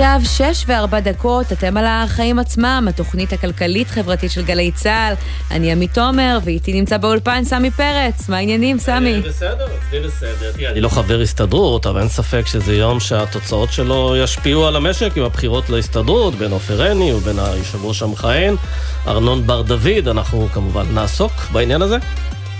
עכשיו שש וארבע דקות, אתם על החיים עצמם, התוכנית הכלכלית-חברתית של גלי צה"ל. אני עמית תומר, ואיתי נמצא באולפן סמי פרץ. מה העניינים, סמי? אה, בסדר, אצלי בסדר. תראה, אני לא חבר הסתדרות, אבל אין ספק שזה יום שהתוצאות שלו ישפיעו על המשק עם הבחירות להסתדרות, בין עופר עיני ובין היושב ראש המכהן, ארנון בר דוד. אנחנו כמובן נעסוק בעניין הזה.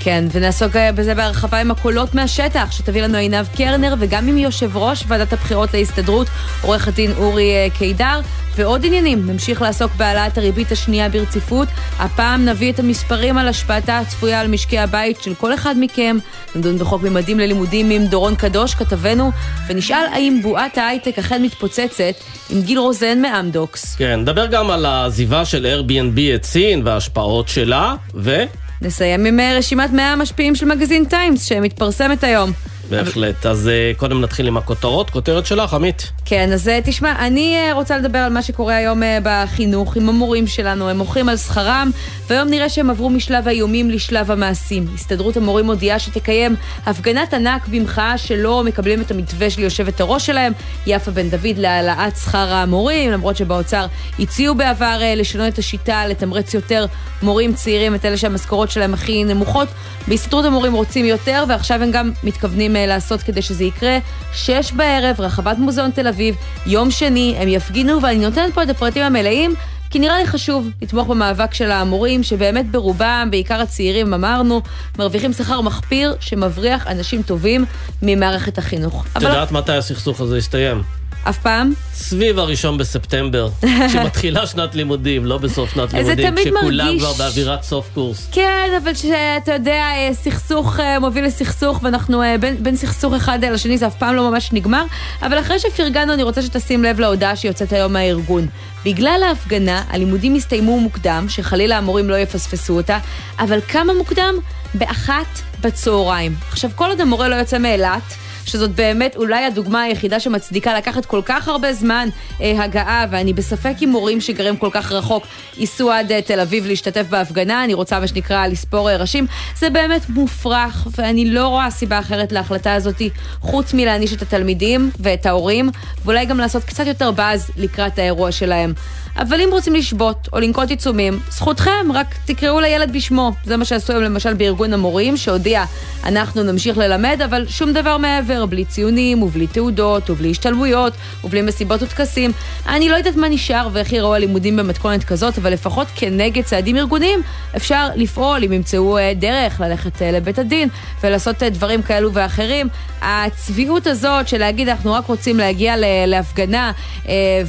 כן, ונעסוק אה, בזה בהרחבה עם הקולות מהשטח, שתביא לנו עינב קרנר, וגם עם יושב ראש ועדת הבחירות להסתדרות, עורך הדין אורי אה, קידר, ועוד עניינים. נמשיך לעסוק בהעלאת הריבית השנייה ברציפות. הפעם נביא את המספרים על השפעתה הצפויה על משקי הבית של כל אחד מכם. נדון בחוק ממדים ללימודים עם דורון קדוש, כתבנו, ונשאל האם בועת ההייטק אכן מתפוצצת עם גיל רוזן מאמדוקס. כן, נדבר גם על העזיבה של Airbnb את סין וההשפעות שלה, ו... נסיים עם אה, רשימת 100 המשפיעים של מגזין טיימס שמתפרסמת היום. בהחלט. אז אה, קודם נתחיל עם הכותרות. כותרת שלך, עמית. כן, אז אה, תשמע, אני אה, רוצה לדבר על מה שקורה היום בחינוך עם המורים שלנו. הם מוחים על שכרם, והיום נראה שהם עברו משלב האיומים לשלב המעשים. הסתדרות המורים מודיעה שתקיים הפגנת ענק במחאה שלא מקבלים את המתווה של יושבת הראש שלהם, יפה בן דוד, להעלאת שכר המורים, למרות שבאוצר הציעו בעבר לשנות את השיטה, לתמרץ יותר מורים צעירים, את אלה שהמשכורות שלהם הכי נמוכות. בהסתדרות המורים רוצים יותר, ועכשיו הם גם מתכוונים לעשות כדי שזה יקרה. שש בערב, רחבת מוזיאון תל אביב, יום שני, הם יפגינו, ואני נותנת פה את הפרטים המלאים. כי נראה לי חשוב לתמוך במאבק של המורים, שבאמת ברובם, בעיקר הצעירים, אמרנו, מרוויחים שכר מחפיר שמבריח אנשים טובים ממערכת החינוך. את יודעת מתי הסכסוך הזה יסתיים? אף פעם? סביב הראשון בספטמבר, כשמתחילה שנת לימודים, לא בסוף שנת לימודים, כשכולם מרגיש... כבר באווירת סוף קורס. כן, אבל שאתה יודע, אה, סכסוך אה, מוביל לסכסוך, ואנחנו אה, בין, בין סכסוך אחד לשני, זה אף פעם לא ממש נגמר. אבל אחרי שפרגנו, אני רוצה שתשים לב להודעה שיוצאת היום מהארגון. בגלל ההפגנה, הלימודים הסתיימו מוקדם, שחלילה המורים לא יפספסו אותה, אבל כמה מוקדם? באחת בצהריים. עכשיו, כל עוד המורה לא יוצא מאילת, שזאת באמת אולי הדוגמה היחידה שמצדיקה לקחת כל כך הרבה זמן אה, הגעה, ואני בספק אם מורים שגרים כל כך רחוק ייסעו עד אה, תל אביב להשתתף בהפגנה, אני רוצה מה שנקרא לספור אה, ראשים. זה באמת מופרך, ואני לא רואה סיבה אחרת להחלטה הזאת, חוץ מלהעניש את התלמידים ואת ההורים, ואולי גם לעשות קצת יותר באז לקראת האירוע שלהם. אבל אם רוצים לשבות או לנקוט עיצומים, זכותכם, רק תקראו לילד בשמו. זה מה שעשו היום למשל בארגון המורים, שהודיע, אנחנו נמשיך ללמד, אבל שום דבר מעבר, בלי ציונים ובלי תעודות ובלי השתלמויות ובלי מסיבות וטקסים. אני לא יודעת מה נשאר ואיך יראו הלימודים במתכונת כזאת, אבל לפחות כנגד צעדים ארגוניים אפשר לפעול אם ימצאו אה, דרך ללכת אה, לבית הדין ולעשות אה, דברים כאלו ואחרים. הצביעות הזאת של להגיד אנחנו רק רוצים להגיע להפגנה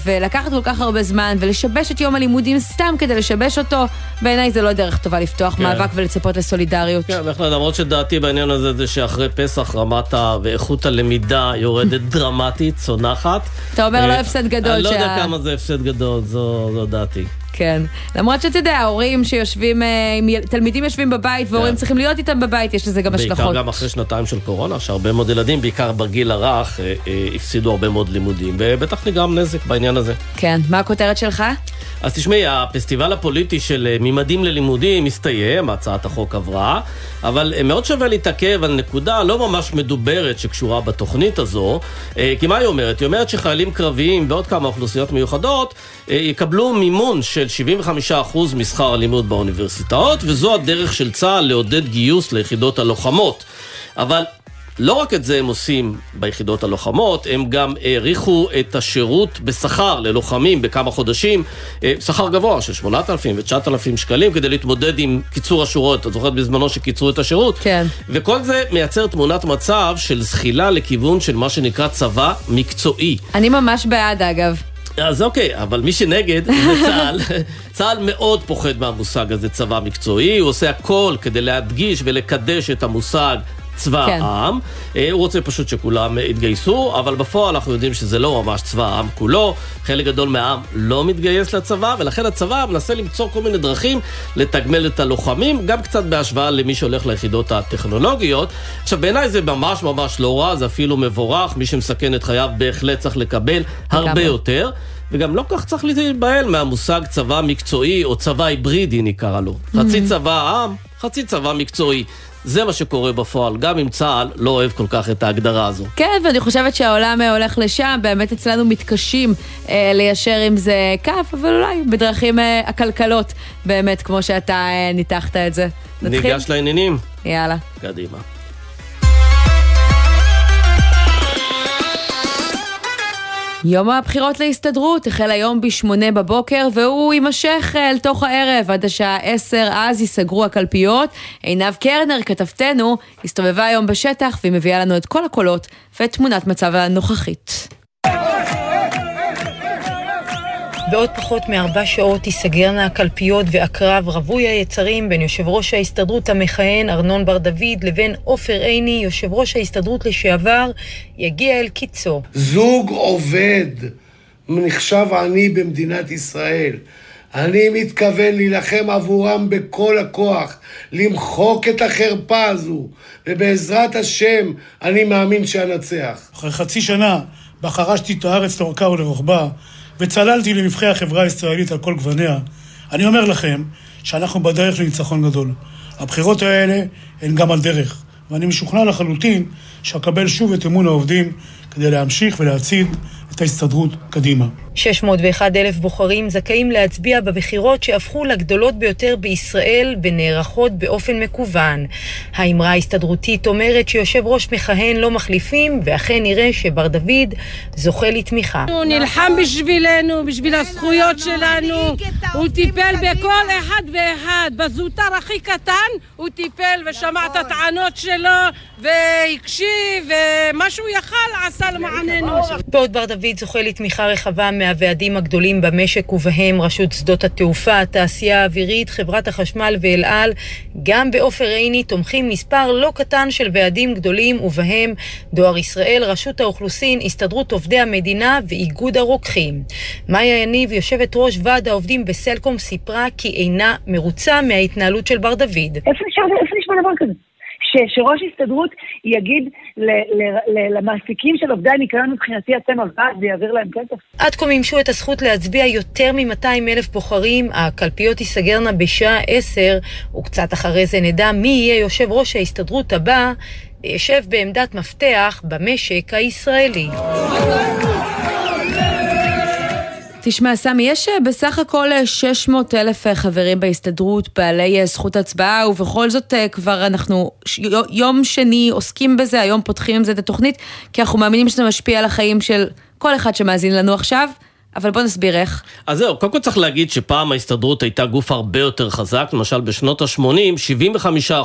ולקחת כל כך הרבה זמן ולש... לשבש את יום הלימודים סתם כדי לשבש אותו, בעיניי זה לא דרך טובה לפתוח כן. מאבק ולצפות לסולידריות. כן, בהחלט, למרות שדעתי בעניין הזה זה שאחרי פסח רמת. ואיכות הלמידה יורדת דרמטית, צונחת. אתה אומר לא אה, הפסד גדול. אני לא יודע כמה זה הפסד גדול, זו דעתי. כן. למרות שאתה יודע, ההורים שיושבים, אה, תלמידים יושבים בבית והורים כן. צריכים להיות איתם בבית, יש לזה גם השלכות. בעיקר גם אחרי שנתיים של קורונה, שהרבה מאוד ילדים, בעיקר בגיל הרך, אה, אה, הפסידו הרבה מאוד לימודים, ובטח נגרם נזק בעניין הזה. כן, מה הכותרת שלך? אז תשמעי, הפסטיבל הפוליטי של ממדים ללימודים הסתיים, הצעת החוק עברה, אבל מאוד שווה להתעכב על נקודה לא ממש מדוברת שקשורה בתוכנית הזו, כי מה היא אומרת? היא אומרת שחיילים קרביים ועוד כמה אוכלוסיות מיוחדות יקבלו מימון של 75% משכר הלימוד באוניברסיטאות, וזו הדרך של צה"ל לעודד גיוס ליחידות הלוחמות. אבל לא רק את זה הם עושים ביחידות הלוחמות, הם גם האריכו את השירות בשכר ללוחמים בכמה חודשים, אה, שכר גבוה של 8,000 ו-9,000 שקלים כדי להתמודד עם קיצור השורות. את זוכרת בזמנו שקיצרו את השירות? כן. וכל זה מייצר תמונת מצב של זחילה לכיוון של מה שנקרא צבא מקצועי. אני ממש בעד אגב. אז אוקיי, אבל מי שנגד זה צה"ל. צה"ל מאוד פוחד מהמושג הזה צבא מקצועי, הוא עושה הכל כדי להדגיש ולקדש את המושג צבא כן. העם. אה, הוא רוצה פשוט שכולם יתגייסו, אבל בפועל אנחנו יודעים שזה לא ממש צבא העם כולו. חלק גדול מהעם לא מתגייס לצבא, ולכן הצבא מנסה למצוא כל מיני דרכים לתגמל את הלוחמים, גם קצת בהשוואה למי שהולך ליחידות הטכנולוגיות. עכשיו, בעיניי זה ממש ממש לא רע, זה אפילו מבורך. מי שמסכן את חייו בהחלט צריך לקבל הרבה. יותר. וגם לא כך צריך להיבהל מהמושג צבא מקצועי או צבא היברידי נקרא לו. חצי צבא העם, חצי צבא מקצועי. זה מה שקורה בפועל, גם אם צה"ל לא אוהב כל כך את ההגדרה הזו. כן, ואני חושבת שהעולם אה, הולך לשם, באמת אצלנו מתקשים אה, ליישר עם זה כף, אבל אולי בדרכים אה, עקלקלות, באמת, כמו שאתה אה, ניתחת את זה. נתחיל? ניגש לעניינים? יאללה. קדימה. יום הבחירות להסתדרות החל היום בשמונה בבוקר והוא יימשך אה, אל תוך הערב עד השעה עשר, אז ייסגרו הקלפיות. עינב קרנר, כתבתנו, הסתובבה היום בשטח והיא מביאה לנו את כל הקולות ואת תמונת מצב הנוכחית. בעוד פחות מארבע שעות תיסגרנה הקלפיות והקרב רווי היצרים בין יושב ראש ההסתדרות המכהן ארנון בר דוד לבין עופר עיני, יושב ראש ההסתדרות לשעבר, יגיע אל קיצו. זוג עובד נחשב עני במדינת ישראל. אני מתכוון להילחם עבורם בכל הכוח, למחוק את החרפה הזו, ובעזרת השם אני מאמין שאנצח. אחרי חצי שנה בה חרשתי את הארץ לאורכה ולרוחבה, וצללתי לנבחי החברה הישראלית על כל גווניה, אני אומר לכם שאנחנו בדרך לניצחון גדול. הבחירות האלה הן גם על דרך, ואני משוכנע לחלוטין שאקבל שוב את אמון העובדים כדי להמשיך ולהצעיד את ההסתדרות קדימה. 601 אלף בוחרים זכאים להצביע בבחירות שהפכו לגדולות ביותר בישראל ונערכות באופן מקוון. האמרה ההסתדרותית אומרת שיושב ראש מכהן לא מחליפים, ואכן נראה שבר דוד זוכה לתמיכה. הוא נלחם בשבילנו, בשביל הזכויות שלנו. הוא טיפל בכל אחד ואחד. בזוטר הכי קטן הוא טיפל ושמע את הטענות שלו והקשיב, ומה שהוא יכל עשה למעננו. בעוד בר דוד זוכה לתמיכה רחבה מהוועדים הגדולים במשק ובהם רשות שדות התעופה, התעשייה האווירית, חברת החשמל ואל על, גם בעופר עיני תומכים מספר לא קטן של ועדים גדולים ובהם דואר ישראל, רשות האוכלוסין, הסתדרות עובדי המדינה ואיגוד הרוקחים. מאיה יניב, יושבת ראש ועד העובדים בסלקום, סיפרה כי אינה מרוצה מההתנהלות של בר דוד. איפה נשמע, דבר כזה? ש, שראש הסתדרות יגיד ל, ל, ל, למעסיקים של עובדי הניקיון מבחינתי אתם הוועד ויעביר להם כסף? עד כה מימשו את הזכות להצביע יותר מ-200 אלף בוחרים, הקלפיות תיסגרנה בשעה 10, וקצת אחרי זה נדע מי יהיה יושב ראש ההסתדרות הבא, וישב בעמדת מפתח במשק הישראלי. תשמע, סמי, יש אה, בסך הכל אה, 600 אלף אה, חברים בהסתדרות, בעלי אה, זכות הצבעה, ובכל זאת אה, כבר אנחנו יום שני עוסקים בזה, היום פותחים עם זה את התוכנית, כי אנחנו מאמינים שזה משפיע על החיים של כל אחד שמאזין לנו עכשיו, אבל בוא נסביר איך. אז זהו, קודם כל צריך להגיד שפעם ההסתדרות הייתה גוף הרבה יותר חזק, למשל בשנות ה-80,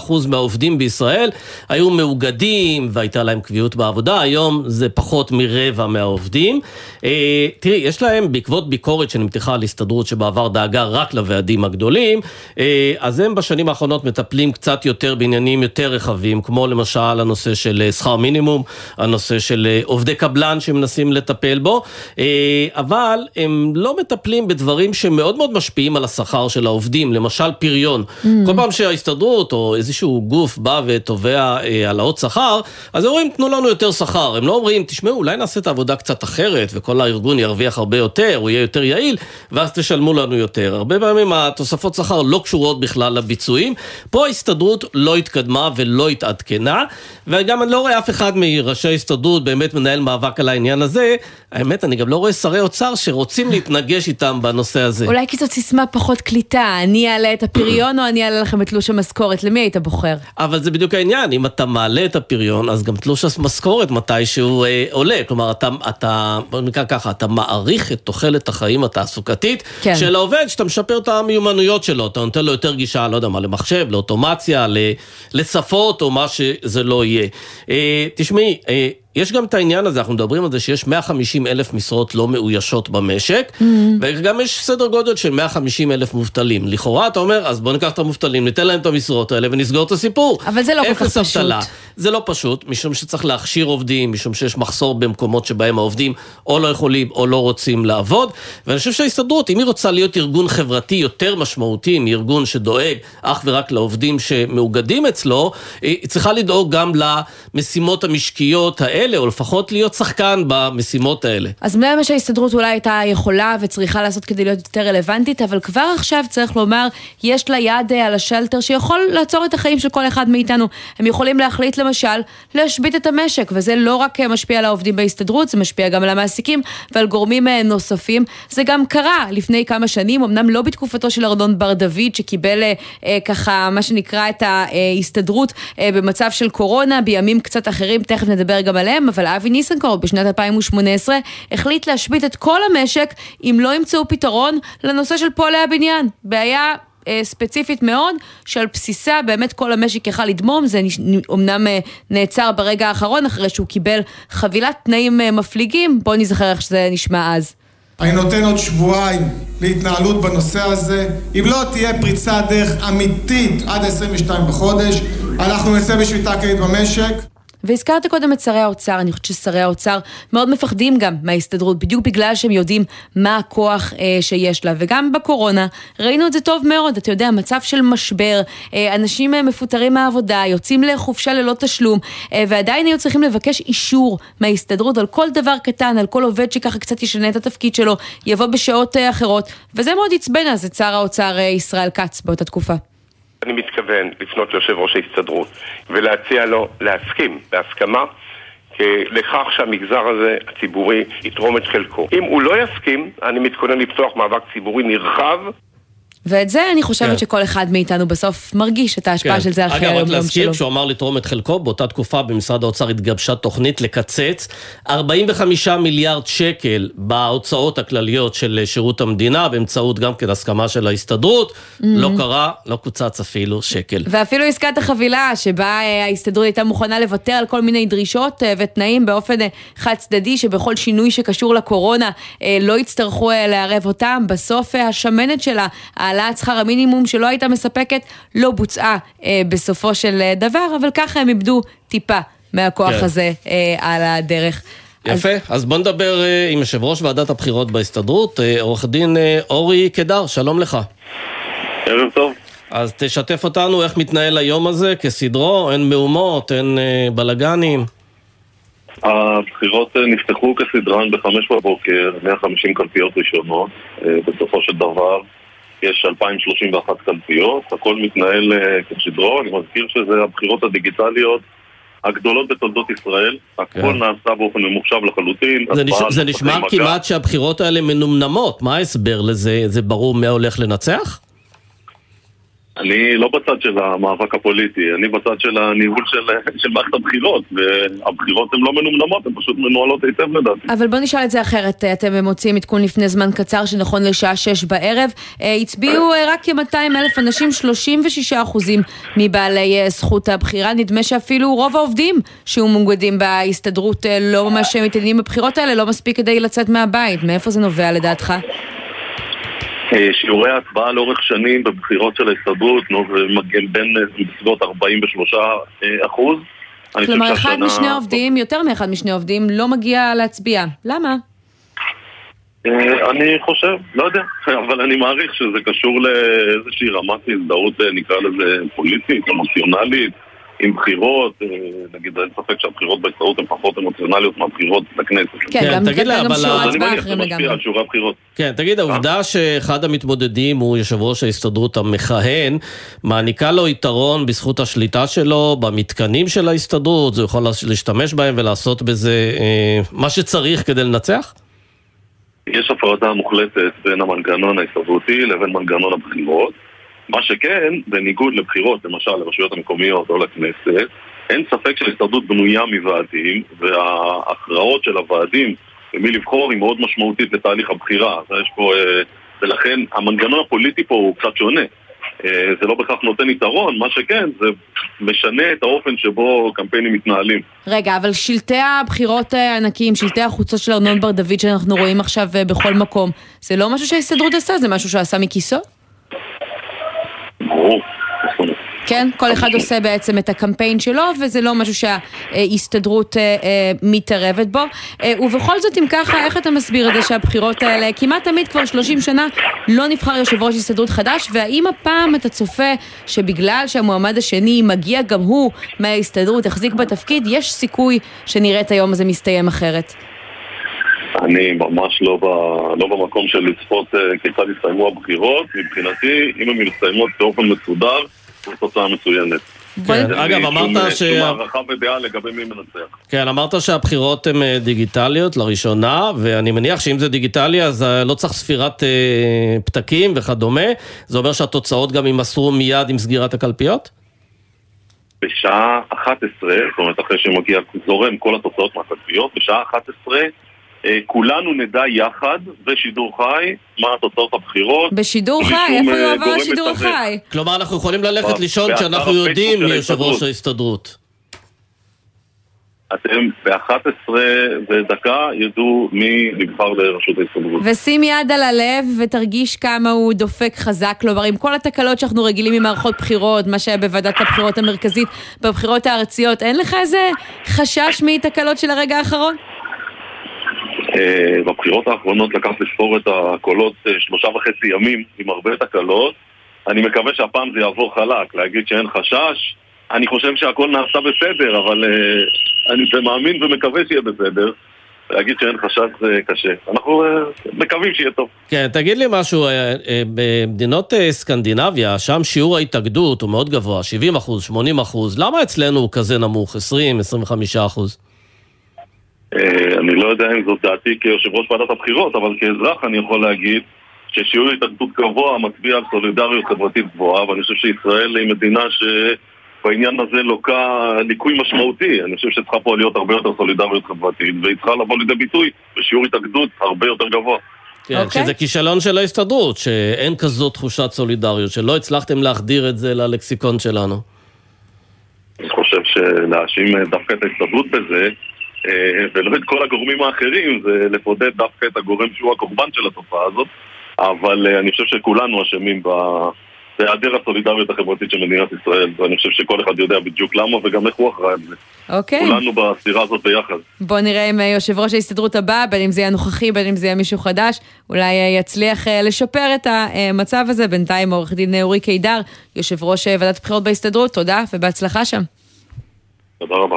75% מהעובדים בישראל היו מאוגדים והייתה להם קביעות בעבודה, היום זה פחות מרבע מהעובדים. אה, תראי, יש להם, בעקבות ביקורת שנמתחה על הסתדרות שבעבר דאגה רק לוועדים הגדולים, אה, אז הם בשנים האחרונות מטפלים קצת יותר בעניינים יותר רחבים, כמו למשל הנושא של אה, שכר מינימום, הנושא של אה, עובדי קבלן שמנסים לטפל בו, אה, אבל הם לא מטפלים בדברים שמאוד מאוד משפיעים על השכר של העובדים, למשל פריון. Mm. כל פעם שההסתדרות או איזשהו גוף בא ותובע אה, העלאות שכר, אז הם אומרים, תנו לנו יותר שכר. הם לא אומרים, תשמעו, אולי נעשה את העבודה קצת אחרת, וכל הארגון ירוויח הרבה יותר, הוא יהיה יותר יעיל, ואז תשלמו לנו יותר. הרבה פעמים התוספות שכר לא קשורות בכלל לביצועים. פה ההסתדרות לא התקדמה ולא התעדכנה, וגם אני לא רואה אף אחד מראשי ההסתדרות באמת מנהל מאבק על העניין הזה. האמת, אני גם לא רואה שרי אוצר שרוצים להתנגש איתם בנושא הזה. אולי כי זאת סיסמה פחות קליטה, אני אעלה את הפריון או אני אעלה לכם את תלוש המשכורת, למי היית בוחר? אבל זה בדיוק העניין, אם אתה מעלה את הפריון, אז גם תלוש המשכורת מתישהו אה, עולה. כלומר, אתה, אתה, בוא נקרא ככה, אתה מעריך את תוחלת החיים התעסוקתית כן. של העובד, שאתה משפר את המיומנויות שלו, אתה נותן לו יותר גישה, לא יודע מה, למחשב, לאוטומציה, לשפות או מה שזה לא יהיה. אה, תשמעי, אה, יש גם את העניין הזה, אנחנו מדברים על זה שיש 150 אלף משרות לא מאוישות במשק, mm-hmm. וגם יש סדר גודל של 150 אלף מובטלים. לכאורה אתה אומר, אז בוא ניקח את המובטלים, ניתן להם את המשרות האלה ונסגור את הסיפור. אבל זה לא כל כך אפס אבטלה. זה לא פשוט, משום שצריך להכשיר עובדים, משום שיש מחסור במקומות שבהם העובדים או לא יכולים או לא רוצים לעבוד, ואני חושב שההסתדרות, אם היא רוצה להיות ארגון חברתי יותר משמעותי מארגון שדואג אך ורק לעובדים שמאוגדים אצלו, היא צריכה לדאוג גם למשימות המשקיות האלה, או לפחות להיות שחקן במשימות האלה. אז מה שההסתדרות אולי הייתה יכולה וצריכה לעשות כדי להיות יותר רלוונטית, אבל כבר עכשיו צריך לומר, יש לה יד אה, על השלטר שיכול לעצור את החיים של כל אחד מאיתנו. הם יכולים להחליט למשל להשבית את המשק, וזה לא רק אה, משפיע על העובדים בהסתדרות, זה משפיע גם על המעסיקים ועל גורמים אה, נוספים. זה גם קרה לפני כמה שנים, אמנם לא בתקופתו של ארנון בר דוד, שקיבל ככה, מה שנקרא, את ההסתדרות במצב של קורונה, בימים קצת אחרים, תכף נדבר גם עליהם, אבל אבי ניסנקורן בשנת 2018 החליט להשבית את כל המשק אם לא ימצאו פתרון לנושא של פועלי הבניין. בעיה אה, ספציפית מאוד, שעל בסיסה באמת כל המשק יכל לדמום, זה אומנם אה, נעצר ברגע האחרון אחרי שהוא קיבל חבילת תנאים אה, מפליגים, בואו נזכר איך שזה נשמע אז. אני נותן עוד שבועיים להתנהלות בנושא הזה. אם לא תהיה פריצת דרך אמיתית עד 22 בחודש, אנחנו נצא בשביתה כללית במשק. והזכרת קודם את שרי האוצר, אני חושבת ששרי האוצר מאוד מפחדים גם מההסתדרות, בדיוק בגלל שהם יודעים מה הכוח אה, שיש לה. וגם בקורונה ראינו את זה טוב מאוד, אתה יודע, מצב של משבר, אה, אנשים אה, מפוטרים מהעבודה, יוצאים לחופשה ללא תשלום, אה, ועדיין היו צריכים לבקש אישור מההסתדרות על כל דבר קטן, על כל עובד שככה קצת ישנה את התפקיד שלו, יבוא בשעות אה, אחרות, וזה מאוד עצבן אז את שר האוצר אה, ישראל כץ באותה תקופה. אני מתכוון לפנות ליושב ראש ההסתדרות ולהציע לו להסכים, בהסכמה, לכך שהמגזר הזה, הציבורי, יתרום את חלקו. אם הוא לא יסכים, אני מתכונן לפתוח מאבק ציבורי נרחב ואת זה אני חושבת כן. שכל אחד מאיתנו בסוף מרגיש את ההשפעה כן. של זה על חיי היום-יום שלו. אגב, רק להזכיר, כשהוא אמר לתרום את חלקו, באותה תקופה במשרד האוצר התגבשה תוכנית לקצץ 45 מיליארד שקל בהוצאות הכלליות של שירות המדינה, באמצעות גם כן הסכמה של ההסתדרות. Mm-hmm. לא קרה, לא קוצץ אפילו שקל. ואפילו עסקת החבילה, שבה אה, ההסתדרות הייתה מוכנה לוותר על כל מיני דרישות אה, ותנאים באופן אה, חד צדדי, שבכל שינוי שקשור לקורונה לא יצטרכו לערב אותם, בסוף השמנת שלה, העלאת שכר המינימום שלא הייתה מספקת, לא בוצעה אה, בסופו של אה, דבר, אבל ככה הם איבדו טיפה מהכוח כן. הזה אה, על הדרך. יפה, אז, אז בוא נדבר אה, עם יושב ראש ועדת הבחירות בהסתדרות, אה, עורך דין אה, אורי קדר, שלום לך. ערב טוב. אז תשתף אותנו איך מתנהל היום הזה כסדרו, אין מהומות, אין אה, בלאגנים. הבחירות אה, נפתחו כסדרן בחמש בבוקר, 150 קלפיות ראשונות. אה, בסופו של דבר יש 2,031 קלפיות, הכל מתנהל uh, כסדרו, אני מזכיר שזה הבחירות הדיגיטליות הגדולות בתולדות ישראל, הכל כן. נעשה באופן ממוחשב לחלוטין. זה, נש... זה נשמע כמעט שהבחירות האלה מנומנמות, מה ההסבר לזה? זה ברור מי הולך לנצח? אני לא בצד של המאבק הפוליטי, אני בצד של הניהול של, של מערכת הבחירות, והבחירות הן לא מנומנמות, הן פשוט מנוהלות היטב לדעתי. אבל בוא נשאל את זה אחרת, אתם מוציאים עדכון לפני זמן קצר, שנכון לשעה שש בערב, אה, הצביעו אה, רק כ-200 אלף אנשים, 36 אחוזים מבעלי אה, זכות הבחירה, נדמה שאפילו רוב העובדים שהיו מוגדים בהסתדרות לא ממש מתעניינים בבחירות האלה, לא מספיק כדי לצאת מהבית, מאיפה זה נובע לדעתך? אה, שיעורי ההצבעה לאורך שנים בבחירות של ההסתדרות מגיעים בין אה, בסביבות 43 אה, אחוז. כלומר, אחד משני עובדים, יותר מאחד משני עובדים, לא מגיע להצביע. למה? אני חושב, לא יודע, אבל אני מעריך שזה קשור לאיזושהי רמת הזדהות, נקרא לזה פוליטית, אמוציונלית. עם בחירות, אה, נגיד אין ספק שהבחירות בהסתדרות הן פחות אמוציונליות מהבחירות לכנסת. כן, כן גם תגיד לה, אבל... אני מניח שזה משפיע על שיעורי הבחירות. כן, תגיד, העובדה שאחד המתמודדים הוא יושב ראש ההסתדרות המכהן, מעניקה לו יתרון בזכות השליטה שלו במתקנים של ההסתדרות, זה יכול להשתמש בהם ולעשות בזה אה, מה שצריך כדי לנצח? יש הפרדה מוחלטת בין המנגנון ההסתדרותי לבין מנגנון הבחירות. מה שכן, בניגוד לבחירות, למשל לרשויות המקומיות או לכנסת, אין ספק שההסתדרות בנויה מוועדים, וההכרעות של הוועדים במי לבחור היא מאוד משמעותית לתהליך הבחירה. יש פה, אה, ולכן המנגנון הפוליטי פה הוא קצת שונה. אה, זה לא בהכרח נותן יתרון, מה שכן, זה משנה את האופן שבו קמפיינים מתנהלים. רגע, אבל שלטי הבחירות הענקיים, שלטי החוצות של ארנון בר דוד שאנחנו רואים עכשיו אה, בכל מקום, זה לא משהו שההסתדרות עשה? זה משהו שעשה מכיסו? ברור. כן? כל אחד עושה בעצם את הקמפיין שלו, וזה לא משהו שההסתדרות אה, אה, מתערבת בו. אה, ובכל זאת, אם ככה, איך אתה מסביר את זה שהבחירות האלה, כמעט תמיד כבר 30 שנה, לא נבחר יושב ראש הסתדרות חדש, והאם הפעם אתה צופה שבגלל שהמועמד השני מגיע גם הוא מההסתדרות, החזיק בתפקיד, יש סיכוי שנראה את היום הזה מסתיים אחרת? אני ממש לא, ב, לא במקום של לצפות uh, כיצד יסתיימו הבחירות. מבחינתי, אם הן מסתיימות באופן מסודר, זו תוצאה מצוינת. כן, אגב, אמרת ש... שום הערכה ודעה לגבי מי מנצח. כן, אמרת שהבחירות הן אה, דיגיטליות לראשונה, ואני מניח שאם זה דיגיטלי אז אה, לא צריך ספירת אה, פתקים וכדומה. זה אומר שהתוצאות גם יימסרו מיד עם סגירת הקלפיות? בשעה 11, זאת אומרת אחרי שמגיע זורם כל התוצאות מהקלפיות, בשעה 11 אה, כולנו נדע יחד, בשידור חי, מה התוצאות הבחירות. בשידור חי? איפה אה, יועבר השידור מתווך. חי? כלומר, אנחנו יכולים ללכת ב- לישון כשאנחנו יודעים מי יושב ראש. ההסתדרות. אתם ב-11 ודקה ידעו מי נבחר לראשות ההסתדרות. ושים יד על הלב ותרגיש כמה הוא דופק חזק, כלומר עם כל התקלות שאנחנו רגילים ממערכות בחירות, מה שהיה בוועדת הבחירות המרכזית, בבחירות הארציות, אין לך איזה חשש מתקלות של הרגע האחרון? אה, בבחירות האחרונות לקח לספור את הקולות אה, שלושה וחצי ימים עם הרבה תקלות. אני מקווה שהפעם זה יעבור חלק, להגיד שאין חשש. אני חושב שהכל נעשה בסדר, אבל אה, אני מאמין ומקווה שיהיה בסדר. להגיד שאין חשש זה קשה. אנחנו מקווים שיהיה טוב. כן, תגיד לי משהו, במדינות סקנדינביה, שם שיעור ההתאגדות הוא מאוד גבוה, 70 אחוז, 80 אחוז, למה אצלנו הוא כזה נמוך, 20, 25 אחוז? אה, אני לא יודע אם זאת דעתי כיושב ראש ועדת הבחירות, אבל כאזרח אני יכול להגיד ששיעור התאגדות גבוה מצביע על סולידריות חברתית גבוהה, ואני חושב שישראל היא מדינה שבעניין הזה לוקה ליקוי משמעותי. אני חושב שצריכה פה להיות הרבה יותר סולידריות חברתית, והיא צריכה לבוא לידי ביטוי בשיעור התאגדות הרבה יותר גבוה. כן, אוקיי. שזה כישלון של ההסתדרות, שאין כזאת תחושת סולידריות, שלא הצלחתם להחדיר את זה ללקסיקון שלנו. אני חושב שלהאשים דווקא את ההסתדרות בזה, אה, ולא את כל הגורמים האחרים, זה לפודד דווקא את הגורם שהוא הקורבן של התופעה הזאת, אבל אה, אני חושב שכולנו אשמים ב- בהיעדר הסולידריות החברתית של מדינת ישראל, ואני חושב שכל אחד יודע בדיוק למה וגם איך הוא אחראי על זה. אוקיי. כולנו בסירה הזאת ביחד. בוא נראה אם אה, יושב ראש ההסתדרות הבא, בין אם זה יהיה הנוכחי, בין אם זה יהיה מישהו חדש, אולי אה, יצליח אה, לשפר את המצב הזה. בינתיים עורך דין אורי קידר, יושב ראש אה, ועדת הבחירות בהסתדרות, תודה ובהצלחה שם. תודה רבה.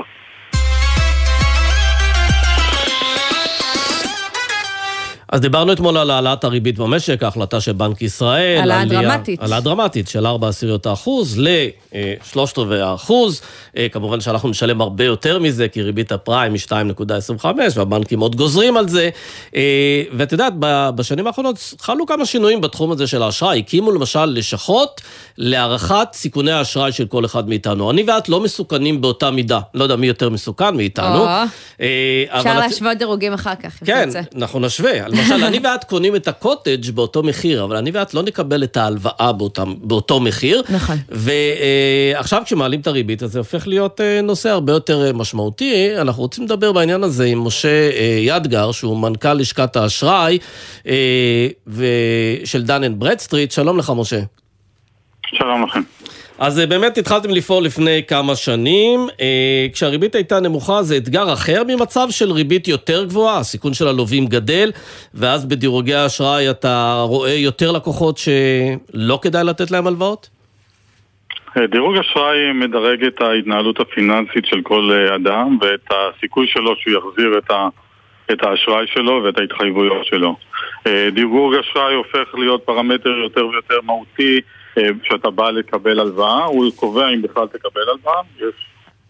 אז דיברנו אתמול על העלאת הריבית במשק, ההחלטה של בנק ישראל. העלאה דרמטית. העלאה דרמטית של 4 עשיריות האחוז לשלושת רבעי האחוז. אה, כמובן שאנחנו נשלם הרבה יותר מזה, כי ריבית הפריים היא 2.25, והבנקים עוד גוזרים על זה. אה, ואת יודעת, בשנים האחרונות חלו כמה שינויים בתחום הזה של האשראי. הקימו למשל לשכות להערכת סיכוני האשראי של כל אחד מאיתנו. אני ואת לא מסוכנים באותה מידה. לא יודע מי יותר מסוכן מאיתנו. או. אה, אפשר להשוות דירוגים אחר כך, כן. אנחנו נשווה. למשל, אני ואת קונים את הקוטג' באותו מחיר, אבל אני ואת לא נקבל את ההלוואה באותם, באותו מחיר. נכון. ועכשיו כשמעלים את הריבית, אז זה הופך להיות אה, נושא הרבה יותר אה, משמעותי. אנחנו רוצים לדבר בעניין הזה עם משה אה, ידגר, שהוא מנכ"ל לשכת האשראי אה, של דן אנד ברדסטריט. שלום לך, משה. שלום לכם. אז אה, באמת התחלתם לפעול לפני כמה שנים, אה, כשהריבית הייתה נמוכה זה אתגר אחר ממצב של ריבית יותר גבוהה, הסיכון של הלווים גדל, ואז בדירוגי האשראי אתה רואה יותר לקוחות שלא כדאי לתת להם הלוואות? דירוג אשראי מדרג את ההתנהלות הפיננסית של כל אה, אדם ואת הסיכוי שלו שהוא יחזיר את, ה, את האשראי שלו ואת ההתחייבויות שלו. אה, דירוג אשראי הופך להיות פרמטר יותר ויותר מהותי אה, כשאתה בא לקבל הלוואה, הוא קובע אם בכלל תקבל הלוואה, יש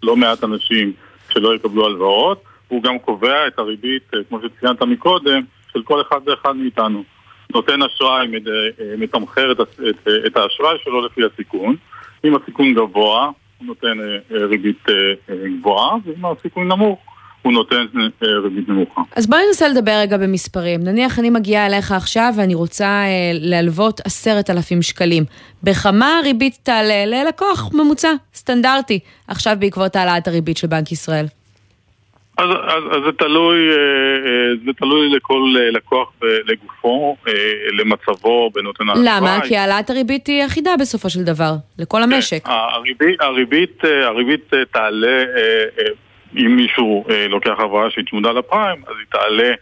לא מעט אנשים שלא יקבלו הלוואות, הוא גם קובע את הריבית, אה, כמו שציינת מקודם, של כל אחד ואחד מאיתנו. נותן אשראי אה, מתמחר את, את, את האשראי שלו לפי הסיכון. אם הסיכון גבוה, הוא נותן אה, אה, ריבית אה, אה, גבוהה, ואם הסיכון נמוך, הוא נותן אה, ריבית נמוכה. אז בואי ננסה לדבר רגע במספרים. נניח אני מגיעה אליך עכשיו ואני רוצה אה, להלוות עשרת אלפים שקלים. בכמה הריבית תעלה ללקוח ממוצע, סטנדרטי, עכשיו בעקבות העלאת הריבית של בנק ישראל? אז, אז, אז זה תלוי, אה, זה תלוי לכל לקוח לגופו, למצבו בנותן האשראי. למה? כי העלאת הריבית היא אחידה בסופו של דבר, לכל המשק. כן, הריבית, הריבית, הריבית תעלה, אם מישהו לוקח הבראה שהיא צמודה לפריים, אז היא תעלה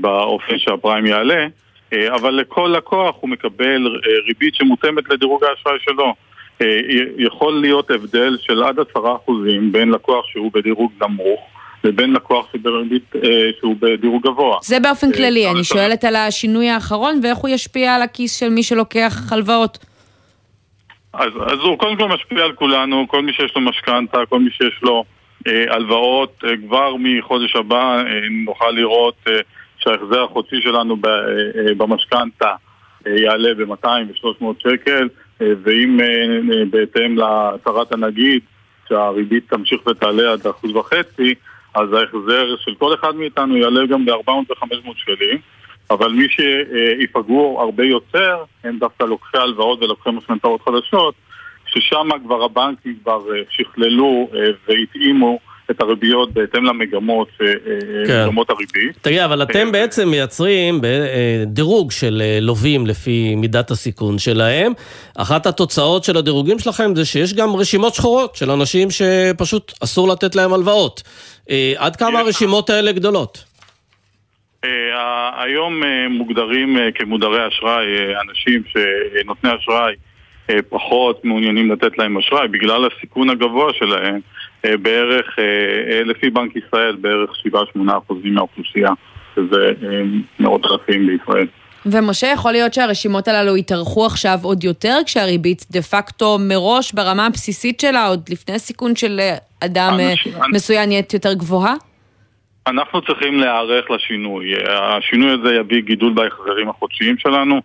באופן שהפריים יעלה, אבל לכל לקוח הוא מקבל ריבית שמותאמת לדירוג האשראי שלו. יכול להיות הבדל של עד עשרה אחוזים בין לקוח שהוא בדירוג נמוך לבין לקוח שבריבית, אה, שהוא בדירוג גבוה. זה באופן אה, כללי, אני שואלת על השינוי האחרון ואיך הוא ישפיע על הכיס של מי שלוקח הלוואות. אז, אז הוא קודם כל משפיע על כולנו, כל מי שיש לו משכנתה, כל מי שיש לו אה, הלוואות, אה, כבר מחודש הבא אה, נוכל לראות אה, שההחזר החודשי שלנו אה, אה, במשכנתה אה, יעלה ב-200 ו-300 שקל, אה, ואם אה, אה, בהתאם להצהרת הנגיד שהריבית תמשיך ותעלה עד אחוז וחצי, אז ההחזר של כל אחד מאיתנו יעלה גם ב-400 ו-500 שקלים. אבל מי שיפגעו הרבה יותר הם דווקא לוקחי הלוואות ולוקחי משכנתאות חדשות, ששם כבר הבנקים כבר אה, שכללו אה, והתאימו את הריביות בהתאם למגמות, אה, כן. מגמות הריבית. תגיד, אבל אתם בעצם מייצרים דירוג של לווים לפי מידת הסיכון שלהם. אחת התוצאות של הדירוגים שלכם זה שיש גם רשימות שחורות של אנשים שפשוט אסור לתת להם הלוואות. עד כמה הרשימות האלה גדולות? היום מוגדרים כמודרי אשראי אנשים שנותני אשראי פחות מעוניינים לתת להם אשראי בגלל הסיכון הגבוה שלהם. אה, בערך, אה, אה, לפי בנק ישראל, בערך 7-8 אחוזים מהאוכלוסייה, שזה מאות אלפים בישראל. ומשה, יכול להיות שהרשימות הללו יתארכו עכשיו עוד יותר, כשהריבית דה פקטו מראש ברמה הבסיסית שלה, עוד לפני הסיכון של אדם אנשים, מסוים נהיית יותר גבוהה? אנחנו צריכים להיערך לשינוי. השינוי הזה יביא גידול בהחזרים החודשיים שלנו.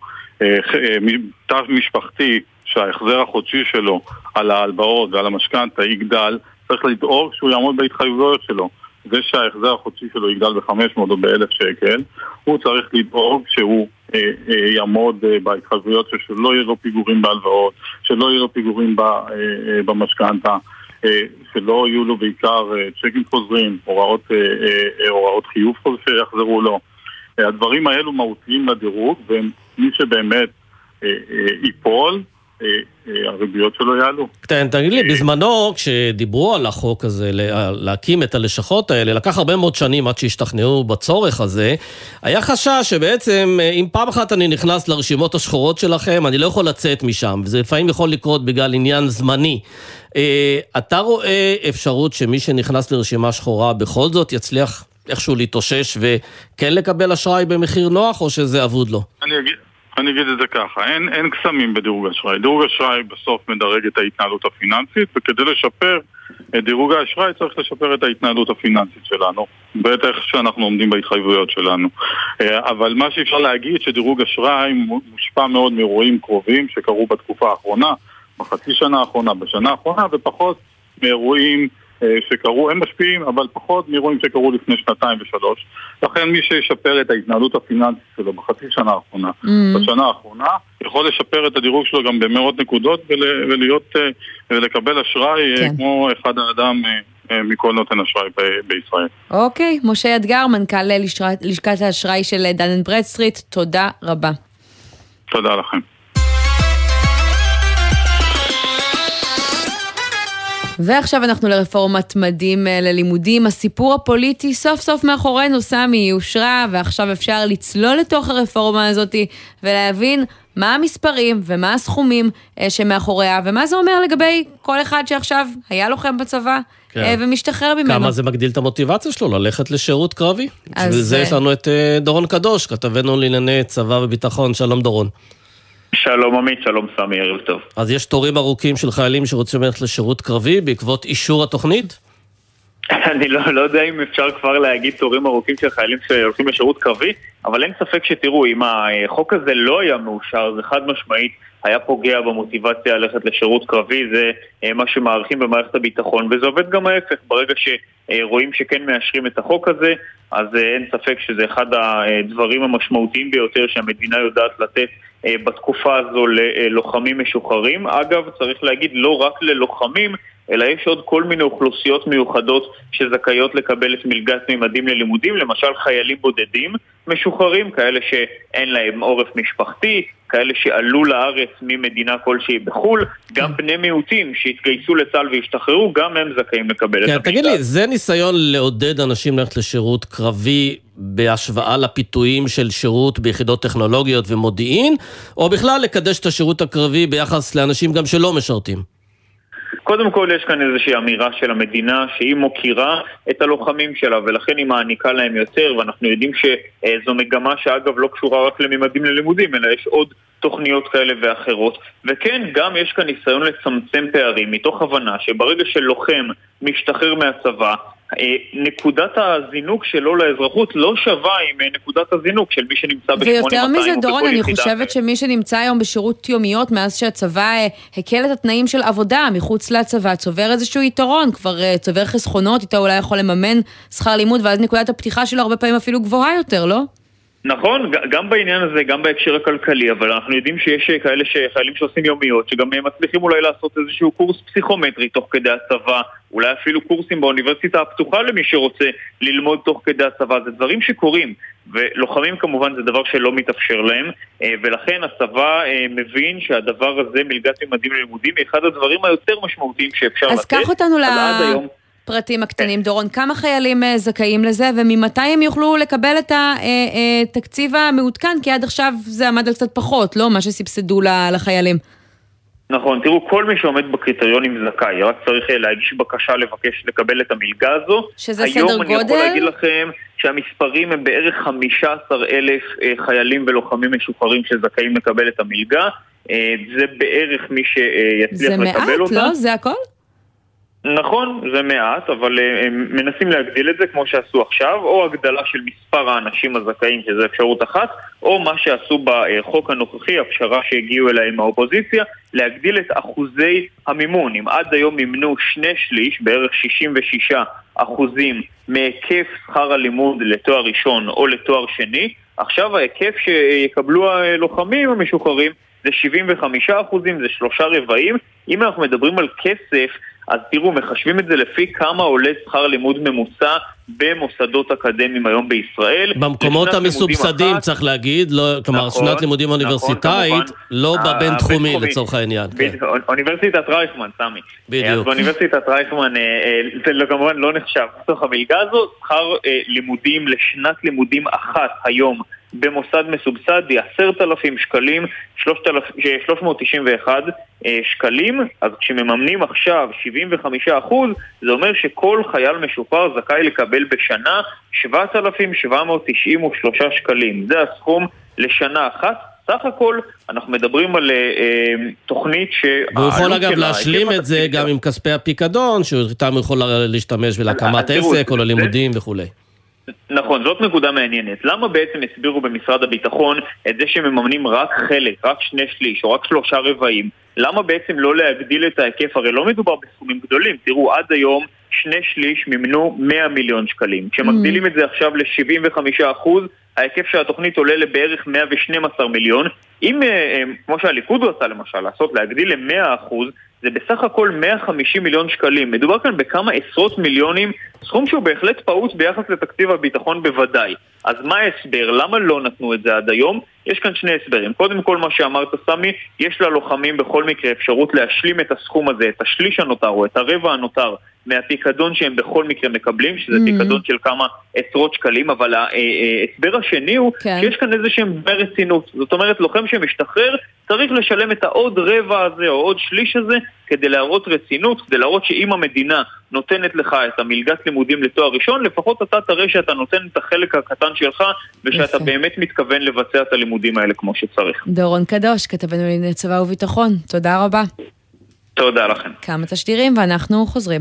תו משפחתי שההחזר החודשי שלו על ההלוואות ועל המשכנתה יגדל, צריך לדאוג שהוא יעמוד בהתחייבויות שלו. זה שההחזר החודשי שלו יגדל ב-500 או ב-1,000 שקל, הוא צריך לדאוג שהוא אה, אה, יעמוד אה, בהתחייבויות שלא יהיו לו פיגורים בהלוואות, שלא יהיו לו פיגורים אה, אה, במשכנתה, אה, שלא יהיו לו בעיקר אה, צ'קים חוזרים, הוראות, אה, אה, הוראות חיוב שיחזרו לו. אה, הדברים האלו מהותיים לדירוג, ומי שבאמת אה, אה, ייפול, אה, אה, הריביות שלו יעלו. תגיד לי, בזמנו, כשדיברו על החוק הזה, להקים את הלשכות האלה, לקח הרבה מאוד שנים עד שהשתכנעו בצורך הזה, היה חשש שבעצם, אה, אם פעם אחת אני נכנס לרשימות השחורות שלכם, אני לא יכול לצאת משם, וזה לפעמים יכול לקרות בגלל עניין זמני. אתה רואה אפשרות שמי שנכנס לרשימה שחורה בכל זאת יצליח איכשהו להתאושש וכן לקבל אשראי במחיר נוח, או שזה אבוד לו? אני אגיד... אני אגיד את זה ככה, אין, אין קסמים בדירוג אשראי. דירוג אשראי בסוף מדרג את ההתנהלות הפיננסית, וכדי לשפר את דירוג האשראי צריך לשפר את ההתנהלות הפיננסית שלנו, בטח שאנחנו עומדים בהתחייבויות שלנו. אה, אבל מה שאפשר להגיד שדירוג אשראי מושפע מאוד מאירועים קרובים שקרו בתקופה האחרונה, בחצי שנה האחרונה, בשנה האחרונה, ופחות מאירועים שקרו, הם משפיעים, אבל פחות מאירועים שקרו לפני שנתיים ושלוש. לכן מי שישפר את ההתנהלות הפיננסית שלו בחצי שנה האחרונה, mm. בשנה האחרונה, יכול לשפר את הדירוג שלו גם במאות נקודות ול, ולהיות, אה, ולקבל אשראי אה, כן. כמו אחד האדם מכל נותן אשראי ב- בישראל. אוקיי, משה אתגר, מנכ"ל לשכת האשראי של דן ברדסטריט, תודה רבה. תודה לכם. ועכשיו אנחנו לרפורמת ממדים אה, ללימודים. הסיפור הפוליטי סוף סוף מאחורינו, סמי, היא אושרה, ועכשיו אפשר לצלול לתוך הרפורמה הזאת ולהבין מה המספרים ומה הסכומים אה, שמאחוריה, ומה זה אומר לגבי כל אחד שעכשיו היה לוחם בצבא. כן. אה, ומשתחרר ממנו. כמה זה מגדיל את המוטיבציה שלו ללכת לשירות קרבי? בשביל זה יש לנו את דורון קדוש, כתבנו לענייני צבא וביטחון. שלום דורון. שלום עמית, שלום סמי, ערב טוב. אז יש תורים ארוכים של חיילים שרוצים ללכת לשירות קרבי בעקבות אישור התוכנית? אני לא, לא יודע אם אפשר כבר להגיד תורים ארוכים של חיילים שהולכים לשירות קרבי, אבל אין ספק שתראו, אם החוק הזה לא היה מאושר, זה חד משמעית היה פוגע במוטיבציה ללכת לשירות קרבי, זה אה, מה שמעריכים במערכת הביטחון, וזה עובד גם ההפך, ברגע שרואים שכן מאשרים את החוק הזה, אז אה, אין ספק שזה אחד הדברים המשמעותיים ביותר שהמדינה יודעת לתת אה, בתקופה הזו ללוחמים משוחררים. אגב, צריך להגיד, לא רק ללוחמים, אלא יש עוד כל מיני אוכלוסיות מיוחדות שזכאיות לקבל את מלגת מימדים ללימודים, למשל חיילים בודדים משוחררים, כאלה שאין להם עורף משפחתי, כאלה שעלו לארץ ממדינה כלשהי בחו"ל, גם כן. בני מיעוטים שהתגייסו לצה"ל והשתחררו, גם הם זכאים לקבל את כן, המלגה. תגיד לי, זה ניסיון לעודד אנשים ללכת לשירות קרבי בהשוואה לפיתויים של שירות ביחידות טכנולוגיות ומודיעין, או בכלל לקדש את השירות הקרבי ביחס לאנשים גם שלא משרתים? קודם כל יש כאן איזושהי אמירה של המדינה שהיא מוקירה את הלוחמים שלה ולכן היא מעניקה להם יותר ואנחנו יודעים שזו מגמה שאגב לא קשורה רק לממדים ללימודים אלא יש עוד תוכניות כאלה ואחרות. וכן, גם יש כאן ניסיון לצמצם פערים מתוך הבנה שברגע שלוחם משתחרר מהצבא נקודת הזינוק שלו לאזרחות לא שווה עם אה, נקודת הזינוק של מי שנמצא ב-8200 ויותר מזה, דורון, אני חושבת. שמי שנמצא היום בשירות יומיות, מאז שהצבא אה, הקל את התנאים של עבודה מחוץ לצבא, צובר איזשהו יתרון, כבר אה, צובר חסכונות, איתו אולי יכול לממן שכר לימוד, ואז נקודת הפתיחה שלו הרבה פעמים אפילו גבוהה יותר, לא? נכון, גם בעניין הזה, גם בהקשר הכלכלי, אבל אנחנו יודעים שיש אה, כאלה ש- חיילים שעושים יומיות, שגם אה, מצליחים אולי לעשות איזשהו קורס פסיכומטרי תוך כדי הצבא, אולי אפילו קורסים באוניברסיטה הפתוחה למי שרוצה ללמוד תוך כדי הצבא, זה דברים שקורים, ולוחמים כמובן זה דבר שלא מתאפשר להם, אה, ולכן הצבא אה, מבין שהדבר הזה, מלגת ממדים ללימודים, היא אחד הדברים היותר משמעותיים שאפשר אז לתת. קח אותנו אז עד היום- לפרטים הקטנים, דורון. כמה חיילים אה, זכאים לזה, וממתי הם יוכלו לקבל את התקציב המעודכן? כי עד עכשיו זה עמד על קצת פחות, לא? מה שסבסדו לחיילים. נכון, תראו, כל מי שעומד בקריטריונים זכאי, רק צריך אה, להגיש בקשה לבקש לקבל את המלגה הזו. שזה היום סדר אני יכול גודל? להגיד לכם שהמספרים הם בערך 15 אלף אה, חיילים ולוחמים משוחררים שזכאים לקבל את המלגה. אה, זה בערך מי שיצליח זה לקבל מעט, אותה. לא? זה הכל? נכון, זה מעט, אבל אה, הם מנסים להגדיל את זה כמו שעשו עכשיו, או הגדלה של מספר האנשים הזכאים, שזו אפשרות אחת, או מה שעשו בחוק הנוכחי, הפשרה שהגיעו אליה עם האופוזיציה, להגדיל את אחוזי המימון. אם עד היום מימנו שני שליש, בערך 66 אחוזים מהיקף שכר הלימוד לתואר ראשון או לתואר שני, עכשיו ההיקף שיקבלו הלוחמים המשוחררים זה 75 אחוזים, זה שלושה רבעים. אם אנחנו מדברים על כסף, אז תראו, מחשבים את זה לפי כמה עולה שכר לימוד ממוצע במוסדות אקדמיים היום בישראל. במקומות המסובסדים, אחת- צריך להגיד, לא, כלומר, נכון, שנת לימודים נכון, אוניברסיטאית, כמובן. לא ה- בבינתחומי הבינתחומי. לצורך העניין. כן. אוניברסיטת רייכמן, סמי. בדיוק. אז באוניברסיטת רייכמן אה, אה, זה לא- כמובן לא נחשב. בתוך המלגה הזו, שכר אה, לימודים לשנת לימודים אחת היום במוסד מסובסד היא 10,000 שקלים, 3,000 אה, 391 אה, שקלים, אז כשמממנים עכשיו 75 אחוז, זה אומר שכל חייל משוחרר זכאי לקבל בשנה 7,793 שקלים. זה הסכום לשנה אחת. סך הכל אנחנו מדברים על אה, אה, תוכנית שהעלות והוא יכול אגב להשלים את זה גם עם כספי הפיקדון, שאיתם הוא יכול להשתמש להקמת אז תראו, עסק או ללימודים וכולי. נכון, זאת נקודה מעניינת. למה בעצם הסבירו במשרד הביטחון את זה שמממנים רק חלק, רק שני שליש או רק שלושה רבעים? למה בעצם לא להגדיל את ההיקף? הרי לא מדובר בסכומים גדולים. תראו, עד היום שני שליש מימנו 100 מיליון שקלים. כשמגדילים את זה עכשיו ל-75%, ההיקף של התוכנית עולה לבערך 112 מיליון. אם, אה, אה, כמו שהליכוד רצה למשל, לעשות, להגדיל ל-100%, זה בסך הכל 150 מיליון שקלים. מדובר כאן בכמה עשרות מיליונים, סכום שהוא בהחלט פעוט ביחס לתקציב הביטחון בוודאי. אז מה ההסבר? למה לא נתנו את זה עד היום? יש כאן שני הסברים. קודם כל, מה שאמרת, סמי, יש ללוחמים בכל מקרה אפשרות להשלים את הסכום הזה, את השליש הנותר או את הרבע הנותר מהפיקדון שהם בכל מקרה מקבלים, שזה Mhm. פיקדון של כמה עשרות שקלים, אבל אה, אה, ההסבר השני הוא כן. שיש כאן איזה שהם דמי רצינות. זאת אומרת, לוחם שמשתחרר צריך לשלם את העוד רבע הזה או עוד שליש הזה כדי להראות רצינות, כדי להראות שאם המדינה נותנת לך את המלגת לימודים לתואר ראשון, לפחות אתה תראה שאתה נותן את החלק הקטן שלך ושאתה יפה. באמת מתכוון לבצע את הלימודים האלה כמו שצריך. דורון קדוש, כתבנו לענייני צבא וביטחון. תודה רבה. תודה לכם. כמה תשדירים ואנחנו חוזרים.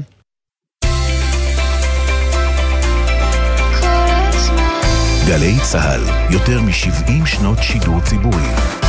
גלי צה"ל, יותר מ-70 שנות שידור ציבורי.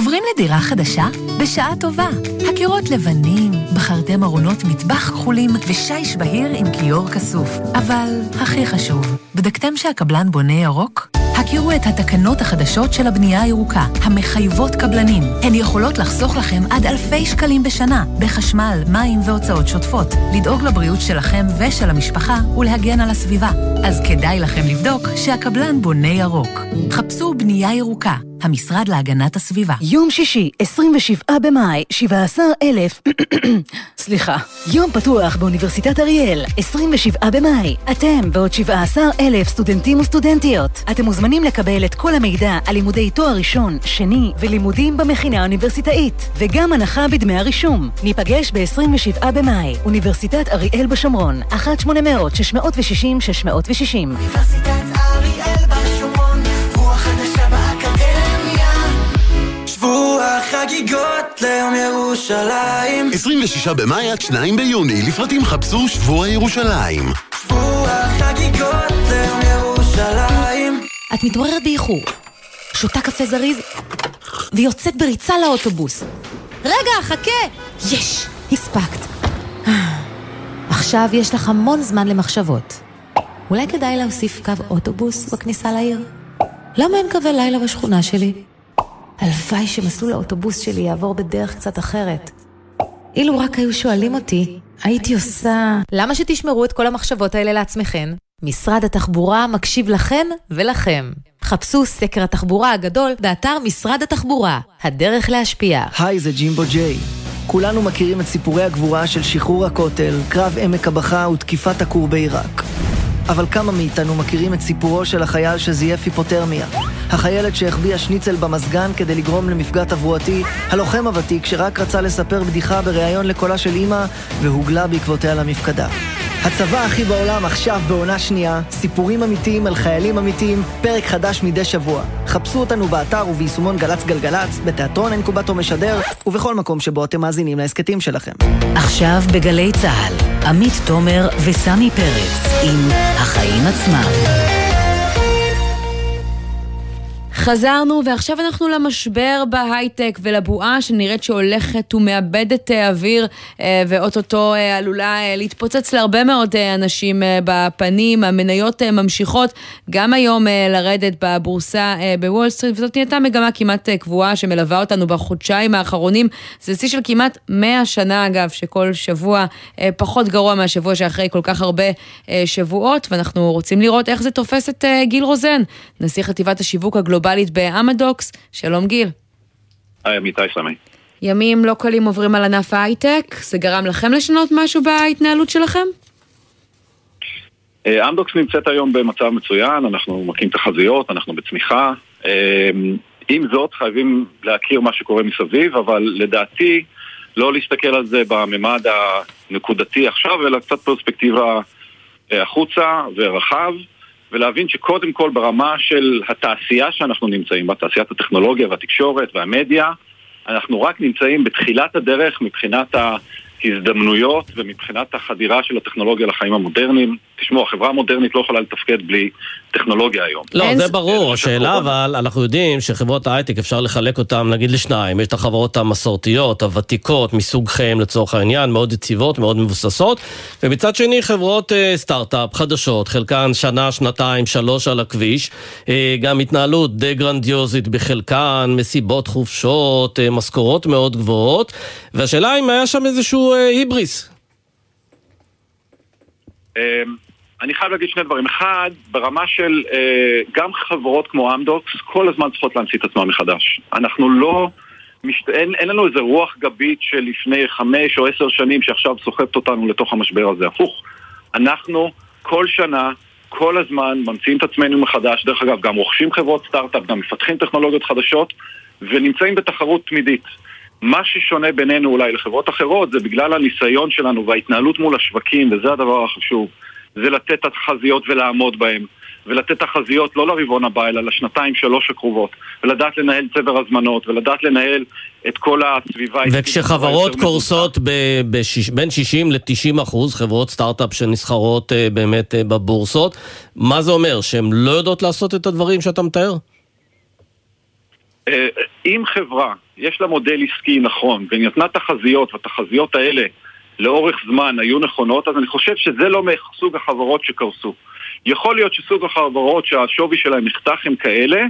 עוברים לדירה חדשה? בשעה טובה. הקירות לבנים, בחרתם ארונות מטבח כחולים ושיש בהיר עם כיור כסוף. אבל הכי חשוב, בדקתם שהקבלן בונה ירוק? הכירו את התקנות החדשות של הבנייה הירוקה, המחייבות קבלנים. הן יכולות לחסוך לכם עד אלפי שקלים בשנה, בחשמל, מים והוצאות שוטפות, לדאוג לבריאות שלכם ושל המשפחה ולהגן על הסביבה. אז כדאי לכם לבדוק שהקבלן בונה ירוק. חפשו בנייה ירוקה, המשרד להגנת הסביבה. יום שישי, 27 במאי, 17,000... סליחה. יום פתוח באוניברסיטת אריאל, 27 במאי. אתם ועוד 17,000 סטודנטים וסטודנטיות. אתם מוזמנים לקבל את כל המידע על לימודי תואר ראשון, שני ולימודים במכינה האוניברסיטאית, וגם הנחה בדמי הרישום. ניפגש ב-27 במאי, אוניברסיטת אריאל בשומרון, 1-800-660-660. אוניברסיטת אריאל בשומרון, רוח חדשה באקדמיה. שבוע חגיגות ליום ירושלים. 26 במאי עד 2 ביוני, לפרטים חפשו שבוע ירושלים. שבוע חגיגות ליום ירושלים. את מתעוררת באיחור, שותה קפה זריז ויוצאת בריצה לאוטובוס. רגע, חכה! יש! הספקת. עכשיו יש לך המון זמן למחשבות. אולי כדאי להוסיף קו אוטובוס בכניסה לעיר? למה אין קווי לילה בשכונה שלי? הלוואי שמסלול האוטובוס שלי יעבור בדרך קצת אחרת. אילו רק היו שואלים אותי, הייתי עושה... למה שתשמרו את כל המחשבות האלה לעצמכם? משרד התחבורה מקשיב לכן ולכם. חפשו סקר התחבורה הגדול באתר משרד התחבורה, הדרך להשפיע. היי, זה ג'ימבו ג'יי. כולנו מכירים את סיפורי הגבורה של שחרור הכותל, קרב עמק הבכה ותקיפת הכור בעיראק. אבל כמה מאיתנו מכירים את סיפורו של החייל שזייף היפותרמיה? החיילת שהחביאה שניצל במזגן כדי לגרום למפגע תברואתי, הלוחם הוותיק שרק רצה לספר בדיחה בריאיון לקולה של אימא והוגלה בעקבותיה למפקדה. הצבא הכי בעולם עכשיו בעונה שנייה, סיפורים אמיתיים על חיילים אמיתיים, פרק חדש מדי שבוע. חפשו אותנו באתר וביישומון גל"צ גלגלצ, בתיאטרון אינקובטור משדר, ובכל מקום שבו אתם מאזינים להסכתים שלכם. עכשיו בגלי צה"ל, עמית תומר וסמי פרץ עם החיים עצמם. חזרנו, ועכשיו אנחנו למשבר בהייטק ולבועה שנראית שהולכת ומאבדת אה, אוויר אה, ואו-טו-טו אה, עלולה להתפוצץ להרבה מאוד אנשים בפנים. המניות ממשיכות גם היום לרדת בבורסה בוול סטריט, וזאת נהייתה מגמה כמעט קבועה שמלווה אותנו בחודשיים האחרונים. זה שיא של כמעט 100 שנה אגב, שכל שבוע פחות גרוע מהשבוע שאחרי כל כך הרבה שבועות, ואנחנו רוצים לראות איך זה תופס את גיל רוזן, נשיא חטיבת השיווק הגלובלי. גלובלית באמדוקס. שלום גיל. היי, עמיתי סמי. ימים לא קלים עוברים על ענף ההייטק, זה גרם לכם לשנות משהו בהתנהלות שלכם? אה, אמדוקס נמצאת היום במצב מצוין, אנחנו מכים תחזיות, אנחנו בצמיחה. אה, עם זאת, חייבים להכיר מה שקורה מסביב, אבל לדעתי, לא להסתכל על זה בממד הנקודתי עכשיו, אלא קצת פרספקטיבה אה, החוצה ורחב. ולהבין שקודם כל ברמה של התעשייה שאנחנו נמצאים בה, תעשיית הטכנולוגיה והתקשורת והמדיה, אנחנו רק נמצאים בתחילת הדרך מבחינת ההזדמנויות ומבחינת החדירה של הטכנולוגיה לחיים המודרניים. תשמעו, החברה המודרנית לא יכולה לתפקד בלי טכנולוגיה היום. לא, זה ברור, השאלה אבל, אנחנו יודעים שחברות ההייטק אפשר לחלק אותן נגיד לשניים, יש את החברות המסורתיות, הוותיקות, מסוגכם לצורך העניין, מאוד יציבות, מאוד מבוססות, ומצד שני חברות אה, סטארט-אפ חדשות, חלקן שנה, שנתיים, שלוש על הכביש, אה, גם התנהלות די גרנדיוזית בחלקן, מסיבות חופשות, אה, משכורות מאוד גבוהות, והשאלה אם היה שם איזשהו אה, היבריס. אני חייב להגיד שני דברים. אחד, ברמה של אה, גם חברות כמו אמדוקס, כל הזמן צריכות להמציא את עצמן מחדש. אנחנו לא... משת... אין, אין לנו איזה רוח גבית של לפני חמש או עשר שנים שעכשיו סוחבת אותנו לתוך המשבר הזה. הפוך, אנחנו כל שנה, כל הזמן ממציאים את עצמנו מחדש. דרך אגב, גם רוכשים חברות סטארט-אפ, גם מפתחים טכנולוגיות חדשות, ונמצאים בתחרות תמידית. מה ששונה בינינו אולי לחברות אחרות זה בגלל הניסיון שלנו וההתנהלות מול השווקים, וזה הדבר החשוב. זה לתת תחזיות ולעמוד בהן. ולתת תחזיות לא לרבעון הבא, אלא לשנתיים שלוש הקרובות, ולדעת לנהל צבר הזמנות, ולדעת לנהל את כל הסביבה. וכשחברות קורסות ב- בשיש, בין 60 ל-90 אחוז, חברות סטארט-אפ שנסחרות uh, באמת uh, בבורסות, מה זה אומר? שהן לא יודעות לעשות את הדברים שאתה מתאר? Uh, אם חברה, יש לה מודל עסקי נכון, והיא נתנה תחזיות, והתחזיות האלה לאורך זמן היו נכונות, אז אני חושב שזה לא מסוג החברות שקרסו. יכול להיות שסוג החברות שהשווי שלהם נחתך הם כאלה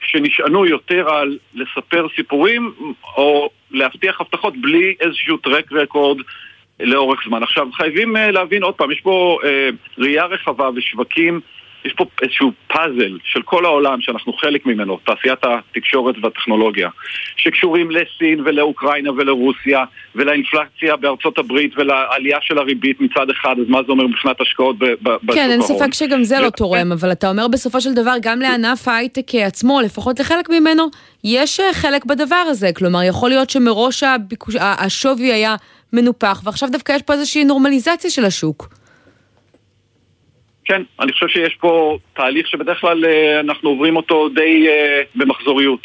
שנשענו יותר על לספר סיפורים או להבטיח הבטחות בלי איזשהו טרק רקורד לאורך זמן. עכשיו, חייבים אה, להבין עוד פעם, יש פה אה, ראייה רחבה ושווקים, יש פה איזשהו פאזל של כל העולם שאנחנו חלק ממנו, תעשיית התקשורת והטכנולוגיה, שקשורים לסין ולאוקראינה ולרוסיה ולאינפלציה בארצות הברית ולעלייה של הריבית מצד אחד, אז מה זה אומר מבחינת השקעות בשוק כן, אין ההון? ספק שגם זה לא תורם, אבל אתה אומר בסופו של דבר, גם לענף ההייטק עצמו, לפחות לחלק ממנו, יש אה, חלק בדבר הזה. כלומר, יכול להיות שמראש השווי היה מנופח, ועכשיו דווקא יש פה איזושהי נורמליזציה של השוק. כן, אני חושב שיש פה תהליך שבדרך כלל אה, אנחנו עוברים אותו די אה, במחזוריות.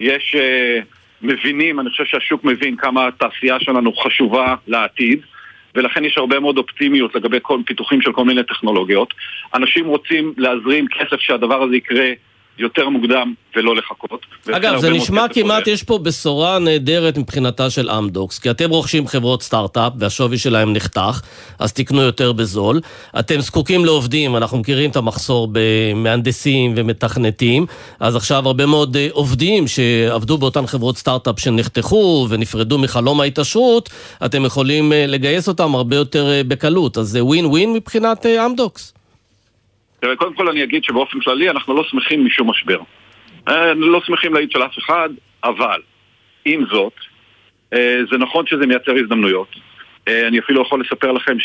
יש אה, מבינים, אני חושב שהשוק מבין כמה התעשייה שלנו חשובה לעתיד, ולכן יש הרבה מאוד אופטימיות לגבי כל פיתוחים של כל מיני טכנולוגיות. אנשים רוצים להזרים כסף שהדבר הזה יקרה יותר מוקדם ולא לחכות. אגב, זה נשמע כמעט. יש פה בשורה נהדרת מבחינתה של אמדוקס, כי אתם רוכשים חברות סטארט-אפ והשווי שלהם נחתך, אז תקנו יותר בזול. אתם זקוקים לעובדים, אנחנו מכירים את המחסור במהנדסים ומתכנתים, אז עכשיו הרבה מאוד אה, עובדים שעבדו באותן חברות סטארט-אפ שנחתכו ונפרדו מחלום ההתעשרות, אתם יכולים אה, לגייס אותם הרבה יותר אה, בקלות, אז זה ווין ווין מבחינת אמדוקס. תראה, קודם כל אני אגיד שבאופן כללי אנחנו לא שמחים משום משבר. אה, לא שמחים להעיד של אף אחד, אבל עם זאת, אה, זה נכון שזה מייצר הזדמנויות. אה, אני אפילו יכול לספר לכם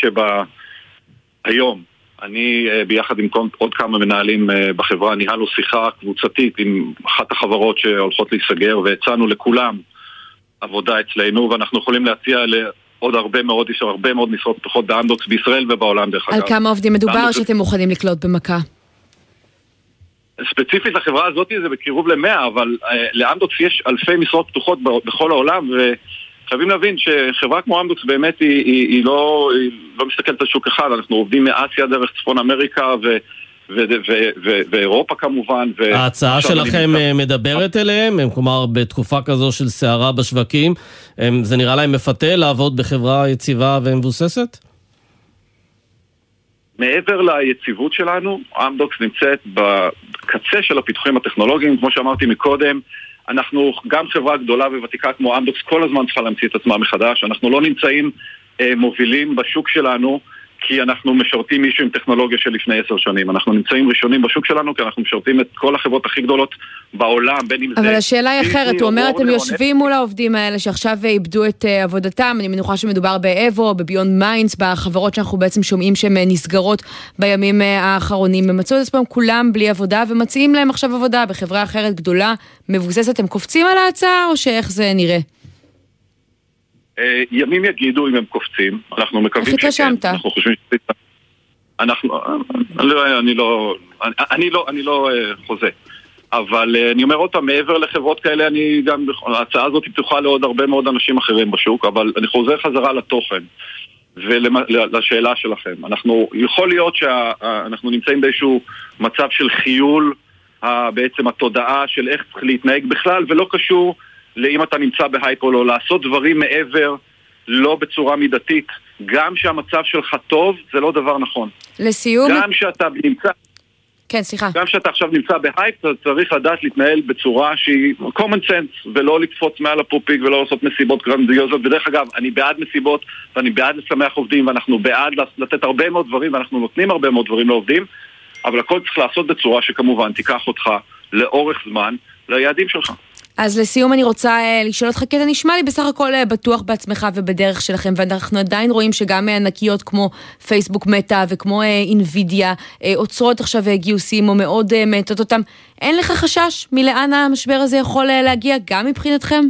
שהיום, אני ביחד עם עוד כמה מנהלים בחברה ניהלנו שיחה קבוצתית עם אחת החברות שהולכות להיסגר והצענו לכולם עבודה אצלנו ואנחנו יכולים להציע לעוד הרבה מאוד, יש הרבה מאוד משרות פתוחות באמדוקס בישראל ובעולם דרך על אגב. כמה עובדים מדובר שאתם מוכנים לקלוט במכה? ספציפית לחברה הזאת זה בקירוב למאה, אבל אה, לאמדוקס יש אלפי משרות פתוחות בכל העולם, וחייבים להבין שחברה כמו אמדוקס באמת היא, היא, היא, לא, היא לא מסתכלת על שוק אחד, אנחנו עובדים מאסיה דרך צפון אמריקה ו... ואירופה כמובן. ו- ההצעה שלכם נמצא- אה, מדברת אליהם? הם, כלומר, בתקופה כזו של סערה בשווקים, הם, זה נראה להם מפתה לעבוד בחברה יציבה ומבוססת? מעבר ליציבות שלנו, אמדוקס נמצאת בקצה של הפיתוחים הטכנולוגיים, כמו שאמרתי מקודם, אנחנו גם חברה גדולה וותיקה כמו אמדוקס כל הזמן צריכה להמציא את עצמה מחדש, אנחנו לא נמצאים אה, מובילים בשוק שלנו כי אנחנו משרתים מישהו עם טכנולוגיה של לפני עשר שנים, אנחנו נמצאים ראשונים בשוק שלנו כי אנחנו משרתים את כל החברות הכי גדולות בעולם, בין אם זה... אבל השאלה היא אחרת, הוא אומר, אתם וורנר או יושבים מול העובדים האלה שעכשיו איבדו את אה, עבודתם, אני מניחה שמדובר באבו, בביונד מיינדס, בחברות שאנחנו בעצם שומעים שהן אה, נסגרות בימים אה, האחרונים, הם מצאו את עצמם כולם בלי עבודה ומציעים להם עכשיו עבודה בחברה אחרת גדולה, מבוססת, הם קופצים על ההצעה או שאיך זה נראה? אה, ימים יגידו אם הם קופצים, אנחנו מקווים איך התרשמת? אנחנו חושבים ש... אנחנו... אני לא... אני לא... אני- לא, לא אה, חוזה. אבל אה, אני אומר עוד פעם, מעבר לחברות כאלה, אני גם... ההצעה הזאת פתוחה לעוד הרבה מאוד אנשים אחרים בשוק, אבל אני חוזר חזרה לתוכן. ולשאלה שלכם. אנחנו, יכול להיות שאנחנו נמצאים באיזשהו מצב של חיול בעצם התודעה של איך צריך להתנהג בכלל, ולא קשור לאם אתה נמצא בהייפ או לא, לעשות דברים מעבר, לא בצורה מידתית. גם שהמצב שלך טוב, זה לא דבר נכון. לסיום, גם שאתה נמצא... כן, סליחה. גם שאתה עכשיו נמצא בהייפ, אתה צריך לדעת להתנהל בצורה שהיא common sense, ולא לקפוץ מעל הפופיק ולא לעשות מסיבות גרנדיוזות. ודרך אגב, אני בעד מסיבות, ואני בעד לשמח עובדים, ואנחנו בעד לתת הרבה מאוד דברים, ואנחנו נותנים הרבה מאוד דברים לעובדים, אבל הכל צריך לעשות בצורה שכמובן תיקח אותך לאורך זמן ליעדים שלך. אז לסיום אני רוצה אה, לשאול אותך, כי אתה נשמע לי בסך הכל אה, בטוח בעצמך ובדרך שלכם, ואנחנו עדיין רואים שגם אה, ענקיות כמו פייסבוק מטא וכמו אינווידיה עוצרות עכשיו גיוסים או מאוד מאטות אותם. אין לך חשש מלאן המשבר הזה יכול להגיע גם מבחינתכם?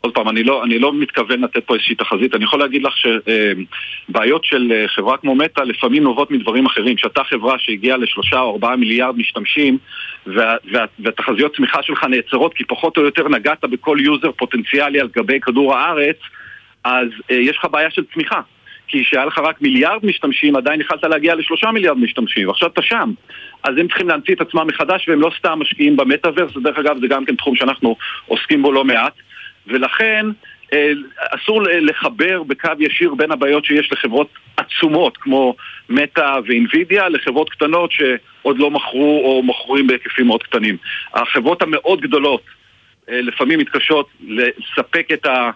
עוד פעם, אני לא, אני לא מתכוון לתת פה איזושהי תחזית, אני יכול להגיד לך שבעיות של אה, חברה כמו מטא לפעמים נובעות מדברים אחרים. שאתה חברה שהגיעה לשלושה או ארבעה מיליארד משתמשים וה, וה, והתחזיות צמיחה שלך נעצרות כי פחות או יותר נגעת בכל יוזר פוטנציאלי על גבי כדור הארץ, אז אה, יש לך בעיה של צמיחה. כי כשהיה לך רק מיליארד משתמשים, עדיין יכלת להגיע לשלושה מיליארד משתמשים, ועכשיו אתה שם. אז הם צריכים להמציא את עצמם מחדש, והם לא סתם משקיעים במטאוורס, דרך אגב זה גם כן תחום שאנחנו עוסקים בו לא מעט. ולכן אה, אסור לחבר בקו ישיר בין הבעיות שיש לחברות עצומות כמו מטא ואינווידיה לחברות קטנות שעוד לא מכרו או מכורים בהיקפים מאוד קטנים. החברות המאוד גדולות אה, לפעמים מתקשות לספק את ה...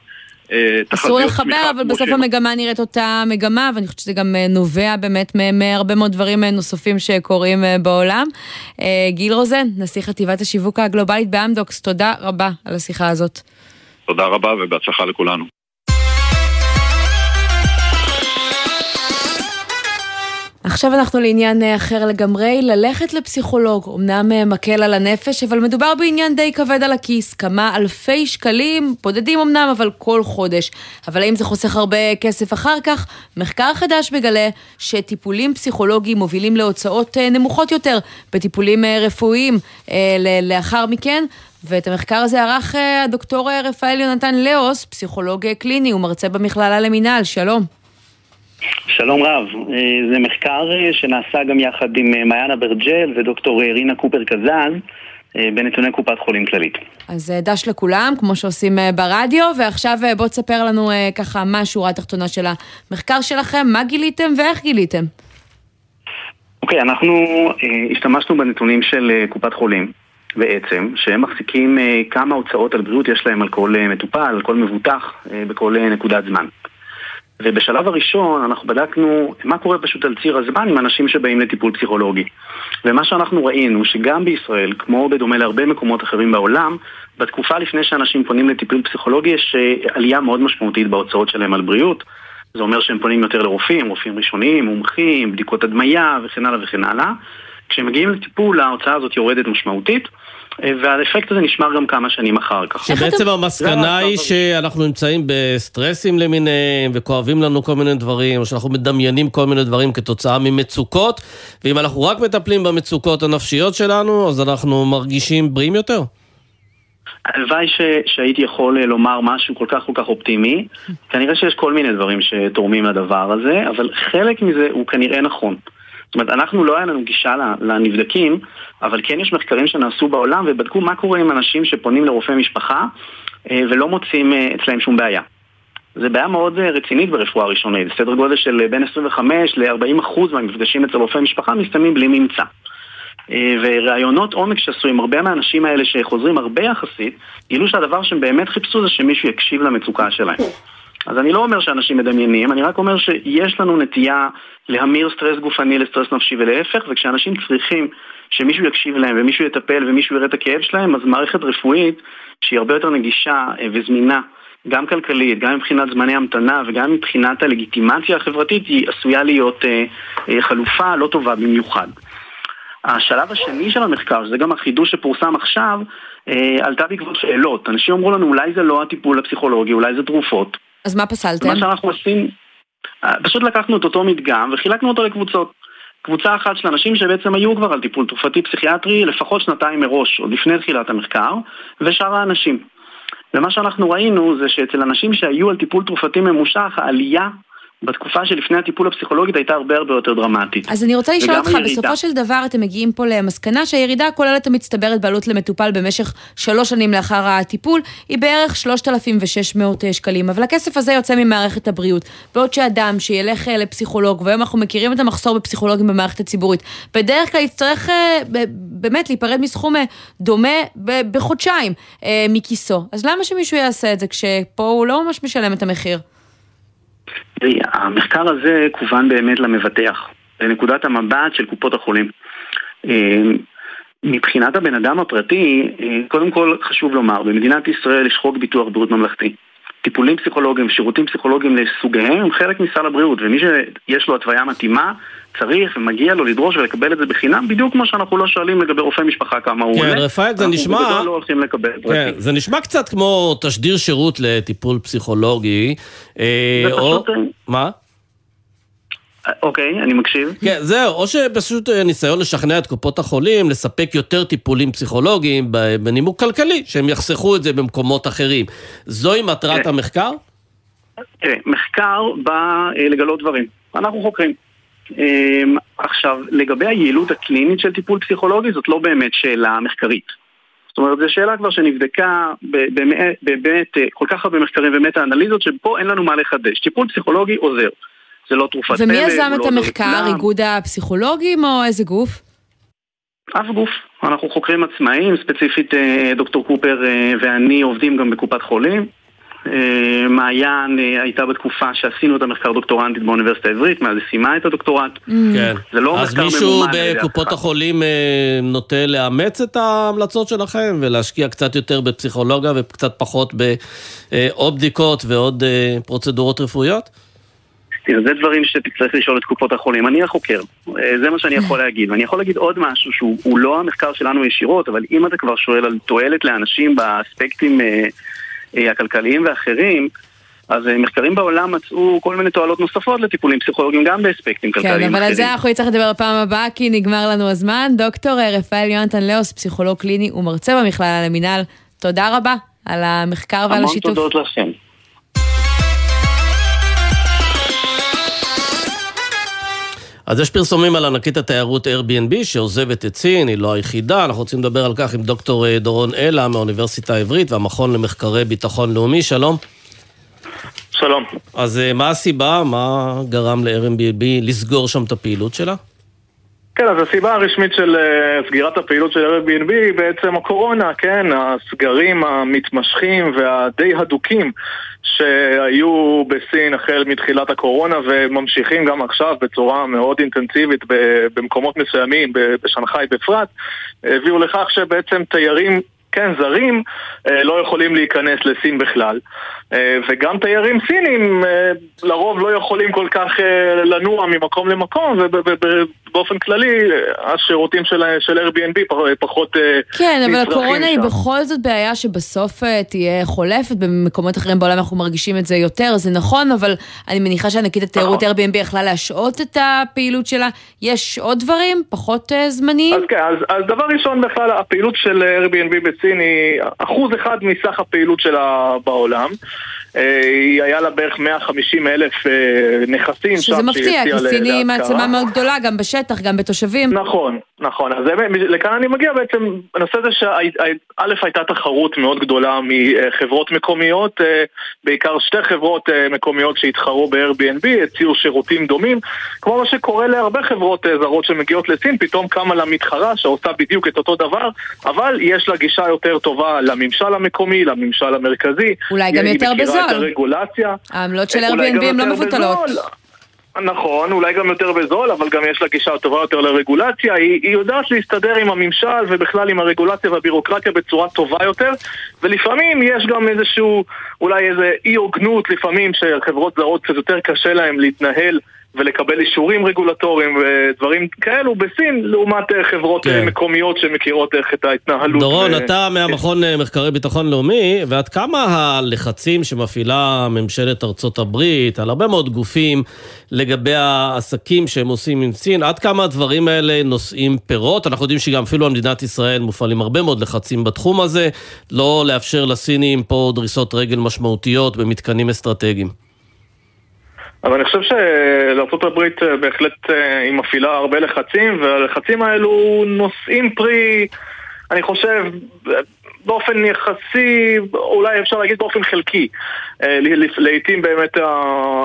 אה, אסור לחבר, אבל בסוף שהן המגמה נראית אותה מגמה, ואני חושבת שזה גם נובע באמת מהרבה מאוד דברים נוספים שקורים בעולם. גיל רוזן, נשיא חטיבת השיווק הגלובלית באמדוקס, תודה רבה על השיחה הזאת. תודה רבה ובהצלחה לכולנו. עכשיו אנחנו לעניין אה, אחר לגמרי, ללכת לפסיכולוג, אמנם אה, מקל על הנפש, אבל מדובר בעניין די כבד על הכיס, כמה אלפי שקלים, בודדים אמנם, אבל כל חודש. אבל האם זה חוסך הרבה כסף אחר כך? מחקר חדש מגלה שטיפולים פסיכולוגיים מובילים להוצאות אה, נמוכות יותר בטיפולים רפואיים לאחר מכן. ואת המחקר הזה ערך אה, הדוקטור אה, רפאל יונתן לאוס, פסיכולוג אה, קליני ומרצה במכללה למינהל, שלום. שלום רב, זה מחקר שנעשה גם יחד עם מעיין אברג'ל ודוקטור רינה קופר קזז אה, בנתוני קופת חולים כללית. אז דש לכולם, כמו שעושים ברדיו, ועכשיו בוא תספר לנו ככה מה השורה התחתונה של המחקר שלכם, מה גיליתם ואיך גיליתם. אוקיי, אנחנו אה, השתמשנו בנתונים של קופת חולים בעצם, שהם מחזיקים אה, כמה הוצאות על בריאות יש להם על כל אה, מטופל, על כל מבוטח, אה, בכל אה, נקודת זמן. ובשלב הראשון אנחנו בדקנו מה קורה פשוט על ציר הזמן עם אנשים שבאים לטיפול פסיכולוגי. ומה שאנחנו ראינו שגם בישראל, כמו בדומה להרבה מקומות אחרים בעולם, בתקופה לפני שאנשים פונים לטיפול פסיכולוגי יש אה, עלייה מאוד משמעותית בהוצאות שלהם על בריאות. זה אומר שהם פונים יותר לרופאים, רופאים ראשוניים, מומחים, בדיקות הדמיה וכן הלאה וכן הלאה. כשהם מגיעים לטיפול ההוצאה הזאת יורדת משמעותית, והאפקט הזה נשמר גם כמה שנים אחר כך. שבעצם המסקנה היא שאנחנו נמצאים בסטרסים למיניהם, וכואבים לנו כל מיני דברים, או שאנחנו מדמיינים כל מיני דברים כתוצאה ממצוקות, ואם אנחנו רק מטפלים במצוקות הנפשיות שלנו, אז אנחנו מרגישים בריאים יותר. הלוואי ש, שהייתי יכול אה, לומר משהו כל כך כל כך אופטימי. כנראה שיש כל מיני דברים שתורמים לדבר הזה, אבל חלק מזה הוא כנראה נכון. זאת אומרת, אנחנו לא היה לנו גישה לנבדקים, אבל כן יש מחקרים שנעשו בעולם ובדקו מה קורה עם אנשים שפונים לרופא משפחה אה, ולא מוצאים אה, אצלהם שום בעיה. זה בעיה מאוד אה, רצינית ברפואה ראשונית, סדר גודל של בין 25 ל-40 אחוז מהמפגשים אצל רופא משפחה מסתיימים בלי ממצא. וראיונות עומק שעשו עם הרבה מהאנשים האלה שחוזרים הרבה יחסית, גילו שהדבר שהם באמת חיפשו זה שמישהו יקשיב למצוקה שלהם. אז אני לא אומר שאנשים מדמיינים, אני רק אומר שיש לנו נטייה להמיר סטרס גופני לסטרס נפשי ולהפך, וכשאנשים צריכים שמישהו יקשיב להם ומישהו יטפל ומישהו יראה את הכאב שלהם, אז מערכת רפואית שהיא הרבה יותר נגישה אה, וזמינה, גם כלכלית, גם מבחינת זמני המתנה וגם מבחינת הלגיטימציה החברתית, היא עשויה להיות אה, אה, חלופה לא טובה במיוחד. השלב השני של המחקר, שזה גם החידוש שפורסם עכשיו, עלתה בעקבות שאלות. אנשים אמרו לנו, אולי זה לא הטיפול הפסיכולוגי, אולי זה תרופות. אז מה פסלתם? מה שאנחנו עושים, אה, פשוט לקחנו את אותו מדגם וחילקנו אותו לקבוצות. קבוצה אחת של אנשים שבעצם היו כבר על טיפול תרופתי פסיכיאטרי לפחות שנתיים מראש, עוד לפני תחילת המחקר, ושאר האנשים. ומה שאנחנו ראינו זה שאצל אנשים שהיו על טיפול תרופתי ממושך, העלייה בתקופה שלפני הטיפול הפסיכולוגית הייתה הרבה הרבה יותר דרמטית. אז אני רוצה לשאול אותך, הירידה. בסופו של דבר אתם מגיעים פה למסקנה שהירידה הכוללת המצטברת בעלות למטופל במשך שלוש שנים לאחר הטיפול היא בערך 3,600 שקלים, אבל הכסף הזה יוצא ממערכת הבריאות. בעוד שאדם שילך אה, לפסיכולוג, והיום אנחנו מכירים את המחסור בפסיכולוגים במערכת הציבורית, בדרך כלל יצטרך אה, באמת להיפרד מסכום אה, דומה בחודשיים אה, מכיסו. אז למה שמישהו יעשה את זה כשפה הוא לא ממש משלם את המחיר? תראי, המחקר הזה כוון באמת למבטח, לנקודת המבט של קופות החולים. אה, מבחינת הבן אדם הפרטי, אה, קודם כל חשוב לומר, במדינת ישראל יש חוק ביטוח בריאות ממלכתי. טיפולים פסיכולוגיים, שירותים פסיכולוגיים לסוגיהם הם חלק מסל הבריאות, ומי שיש לו התוויה מתאימה צריך ומגיע לו לדרוש ולקבל את זה בחינם, בדיוק כמו שאנחנו לא שואלים לגבי רופא משפחה כמה הוא כן, עולה. רפאל, זה נשמע- אנחנו בגדול לא הולכים לקבל כן. זה נשמע קצת כמו תשדיר שירות לטיפול פסיכולוגי. אה, זה או... פשוט, אה, מה? אוקיי, אני מקשיב. כן, זהו, או שפשוט אה, ניסיון לשכנע את קופות החולים לספק יותר טיפולים פסיכולוגיים בנימוק כלכלי, שהם יחסכו את זה במקומות אחרים. זוהי מטרת כן. המחקר? תראה, מחקר בא לגלות דברים. אנחנו חוקרים. אה, עכשיו, לגבי היעילות הקלינית של טיפול פסיכולוגי, זאת לא באמת שאלה מחקרית. זאת אומרת, זו שאלה כבר שנבדקה באמת, אה, כל כך הרבה מחקרים ומטה אנליזות, שפה אין לנו מה לחדש. טיפול פסיכולוגי עוזר. זה לא תרופת פלא, ומי יזם לא את המחקר? איגוד הפסיכולוגים או איזה גוף? אף גוף. אנחנו חוקרים עצמאיים, ספציפית אה, דוקטור קופר אה, ואני עובדים גם בקופת חולים. אה, מעיין אה, הייתה בתקופה שעשינו את המחקר דוקטורנטית באוניברסיטה העברית, מאז היא סיימה את הדוקטורט. כן. זה לא אז מחקר מישהו ממומן על ידי בקופות החולים אה, נוטה לאמץ את ההמלצות שלכם ולהשקיע קצת יותר בפסיכולוגיה וקצת פחות בעוד בדיקות ועוד פרוצדורות רפואיות? תראה, זה דברים שתצטרך לשאול את קופות החולים. אני החוקר, זה מה שאני יכול להגיד. ואני יכול להגיד עוד משהו שהוא הוא לא המחקר שלנו ישירות, אבל אם אתה כבר שואל על תועלת לאנשים באספקטים הכלכליים ואחרים, אז אה, מחקרים בעולם מצאו כל מיני תועלות נוספות לטיפולים פסיכולוגיים גם באספקטים כלכליים כן, אחרים. אבל על זה אנחנו נצטרך לדבר בפעם הבאה, כי נגמר לנו הזמן. דוקטור אה, רפאל יונתן לאוס, פסיכולוג קליני ומרצה במכללה למינהל, תודה רבה על המחקר ועל המון השיתוף. תודות לכם. אז יש פרסומים על ענקית התיירות Airbnb שעוזבת את סין, היא לא היחידה, אנחנו רוצים לדבר על כך עם דוקטור אה, דורון אלה מהאוניברסיטה העברית והמכון למחקרי ביטחון לאומי, שלום. שלום. אז אה, מה הסיבה, מה גרם ל-Airbnb לסגור שם את הפעילות שלה? כן, אז הסיבה הרשמית של אה, סגירת הפעילות של Airbnb היא בעצם הקורונה, כן? הסגרים המתמשכים והדי הדוקים שהיו בסין החל מתחילת הקורונה וממשיכים גם עכשיו בצורה מאוד אינטנסיבית במקומות מסוימים, בשנגחאי בפרט, הביאו לכך שבעצם תיירים כן, זרים אה, לא יכולים להיכנס לסין בכלל. אה, וגם תיירים סינים אה, לרוב לא יכולים כל כך אה, לנוע ממקום למקום, ובאופן כללי השירותים של, של Airbnb פח- פחות כן, אבל הקורונה היא. בכל זאת בעיה שבסוף תהיה חולפת, במקומות אחרים בעולם אנחנו מרגישים את זה יותר, זה נכון, אבל אני מניחה שענקית התיירות נכון. Airbnb יכלה להשעות את הפעילות שלה. יש עוד דברים, פחות זמניים? אז כן, אז, אז דבר ראשון בכלל, הפעילות של Airbnb בסין היא אחוז אחד מסך הפעילות שלה בעולם. אה, היא היה לה בערך 150 אלף אה, נכסים שזה מפתיע, כי סין היא. מעצמה מאוד גדולה, גם בשטח, גם בתושבים. נכון, נכון. אז לכאן אני מגיע בעצם, הנושא זה שא' הייתה תחרות מאוד גדולה מחברות מקומיות, אה, בעיקר שתי חברות מקומיות שהתחרו ב-Airbnb, הציעו שירותים דומים, כמו מה שקורה להרבה חברות זרות שמגיעות לסין, פתאום קמה לה מתחרה שעושה בדיוק את אותו דבר, אבל יש לה גישה יותר טובה לממשל המקומי, לממשל המרכזי. אולי גם יותר בזול. את הרגולציה. העמלות של Airbnb הן לא מבוטלות. בזול. נכון, אולי גם יותר בזול, אבל גם יש לה גישה טובה יותר לרגולציה. היא, היא יודעת להסתדר עם הממשל ובכלל עם הרגולציה והבירוקרטיה בצורה טובה יותר, ולפעמים יש גם איזשהו, אולי איזה אי הוגנות לפעמים שחברות זרות קצת יותר קשה להן להתנהל ולקבל אישורים רגולטוריים ודברים כאלו בסין, לעומת אה, חברות כן. כן. מקומיות שמכירות איך את ההתנהלות. דורון, ו- אתה מהמכון אה, מחקרי ביטחון לאומי, ועד כמה הלחצים שמפעילה ממשלת ארצות הברית על הרבה מאוד גופים לגבי העסקים שהם עושים עם סין, עד כמה הדברים האלה נושאים פירות? אנחנו יודעים שגם אפילו על מדינת ישראל מופעלים הרבה מאוד לחצים בתחום הזה, לא לאפשר לסינים פה דריסות רגל משמעותיות במתקנים אסטרטגיים. אבל אני חושב שלארה"ב בהחלט אה, היא מפעילה הרבה לחצים, והלחצים האלו נושאים פרי, אני חושב, באופן יחסי, אולי אפשר להגיד באופן חלקי. אה, לעיתים באמת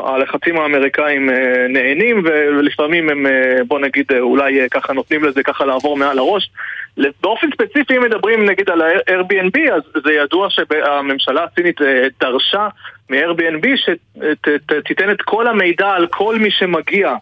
הלחצים האמריקאים אה, נהנים, ולפעמים הם, אה, בוא נגיד, אה, אולי אה, ככה נותנים לזה ככה לעבור מעל הראש. באופן ספציפי, אם מדברים נגיד על ה-Airbnb, אז זה ידוע שהממשלה הסינית אה, דרשה מ-Airbnb שתיתן את כל המידע על כל מי שמגיע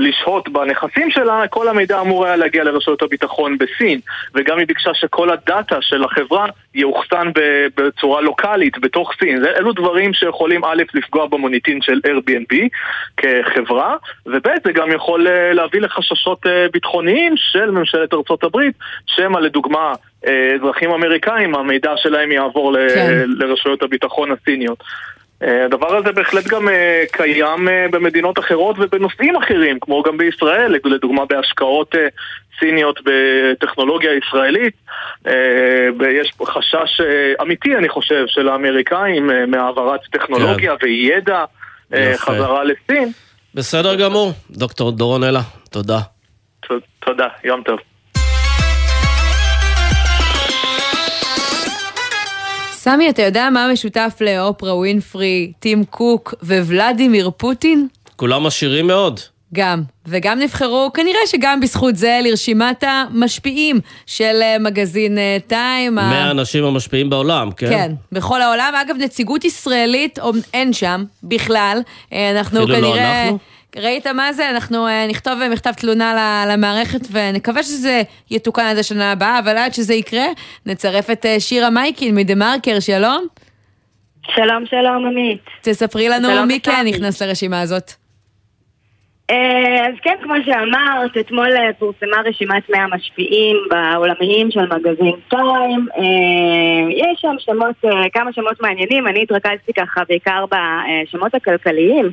לשהות בנכסים שלה, כל המידע אמור היה להגיע לרשויות הביטחון בסין, וגם היא ביקשה שכל הדאטה של החברה יאוחסן בצורה לוקאלית בתוך סין. אלו דברים שיכולים א', לפגוע במוניטין של Airbnb כחברה, וב', זה גם יכול אה, להביא לחששות אה, ביטחוניים של ממשלת ארצות הברית, שמא לדוגמה אה, אזרחים אמריקאים, המידע שלהם יעבור ל- כן. לרשויות הביטחון הסיניות. הדבר הזה בהחלט גם אה, קיים אה, במדינות אחרות ובנושאים אחרים, כמו גם בישראל, לדוגמה בהשקעות אה, סיניות בטכנולוגיה ישראלית. ויש חשש אמיתי, אני חושב, של האמריקאים מהעברת טכנולוגיה וידע אה, יפה. חזרה לסין. בסדר גמור, דוקטור דורון אלה, תודה. ת- תודה, יום טוב. סמי, אתה יודע מה משותף לאופרה ווינפרי, טים קוק וולדימיר פוטין? כולם עשירים מאוד. גם, וגם נבחרו כנראה שגם בזכות זה לרשימת המשפיעים של אה, מגזין אה, טיים. ה- מהאנשים המשפיעים בעולם, כן? כן, בכל העולם. אגב, נציגות ישראלית אין שם בכלל. אה, אנחנו אפילו לא כנראה... אנחנו? ראית מה זה? אנחנו אה, נכתוב מכתב תלונה למערכת ונקווה שזה יתוקן עד השנה הבאה, אבל עד שזה יקרה, נצרף את אה, שירה מייקין מדה מרקר, שלום. שלום, שלום, עמית. תספרי לנו מי כן. נכנס לרשימה הזאת. אה, אז כן, כמו שאמרת, אתמול אה, פורסמה רשימת 100 המשפיעים בעולמיים של מגזין טיים. אה, יש שם שמות, אה, כמה שמות מעניינים, אני התרכזתי ככה בעיקר בשמות הכלכליים,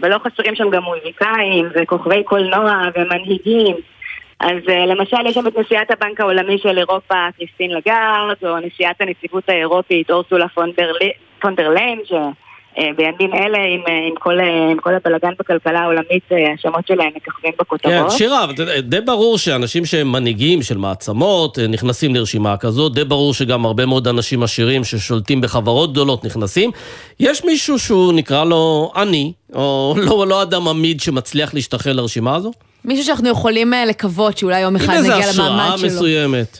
אבל לא חסרים שם גם מוזיקאים וכוכבי קולנוע ומנהיגים. אז אה, למשל יש שם את נשיאת הבנק העולמי של אירופה, קריסטין לגארד, או נשיאת הנציבות האירופית, אורסולה פונדרלי- פונדרליין, שבימים אלה עם, אה, עם, כל, אה, עם כל הבלגן בכלכלה העולמית, אה, השמות שלהם מככבים כן, בכותרות. שירה, אבל אתה יודע, די ברור שאנשים שהם מנהיגים של מעצמות אה, נכנסים לרשימה כזאת, די ברור שגם הרבה מאוד אנשים עשירים ששולטים בחברות גדולות נכנסים. יש מישהו שהוא נקרא לו עני, או לא, לא אדם אמיד שמצליח להשתחל לרשימה הזו? מישהו שאנחנו יכולים אה, לקוות שאולי יום אחד נגיע השראה למעמד שלו. מסוימת.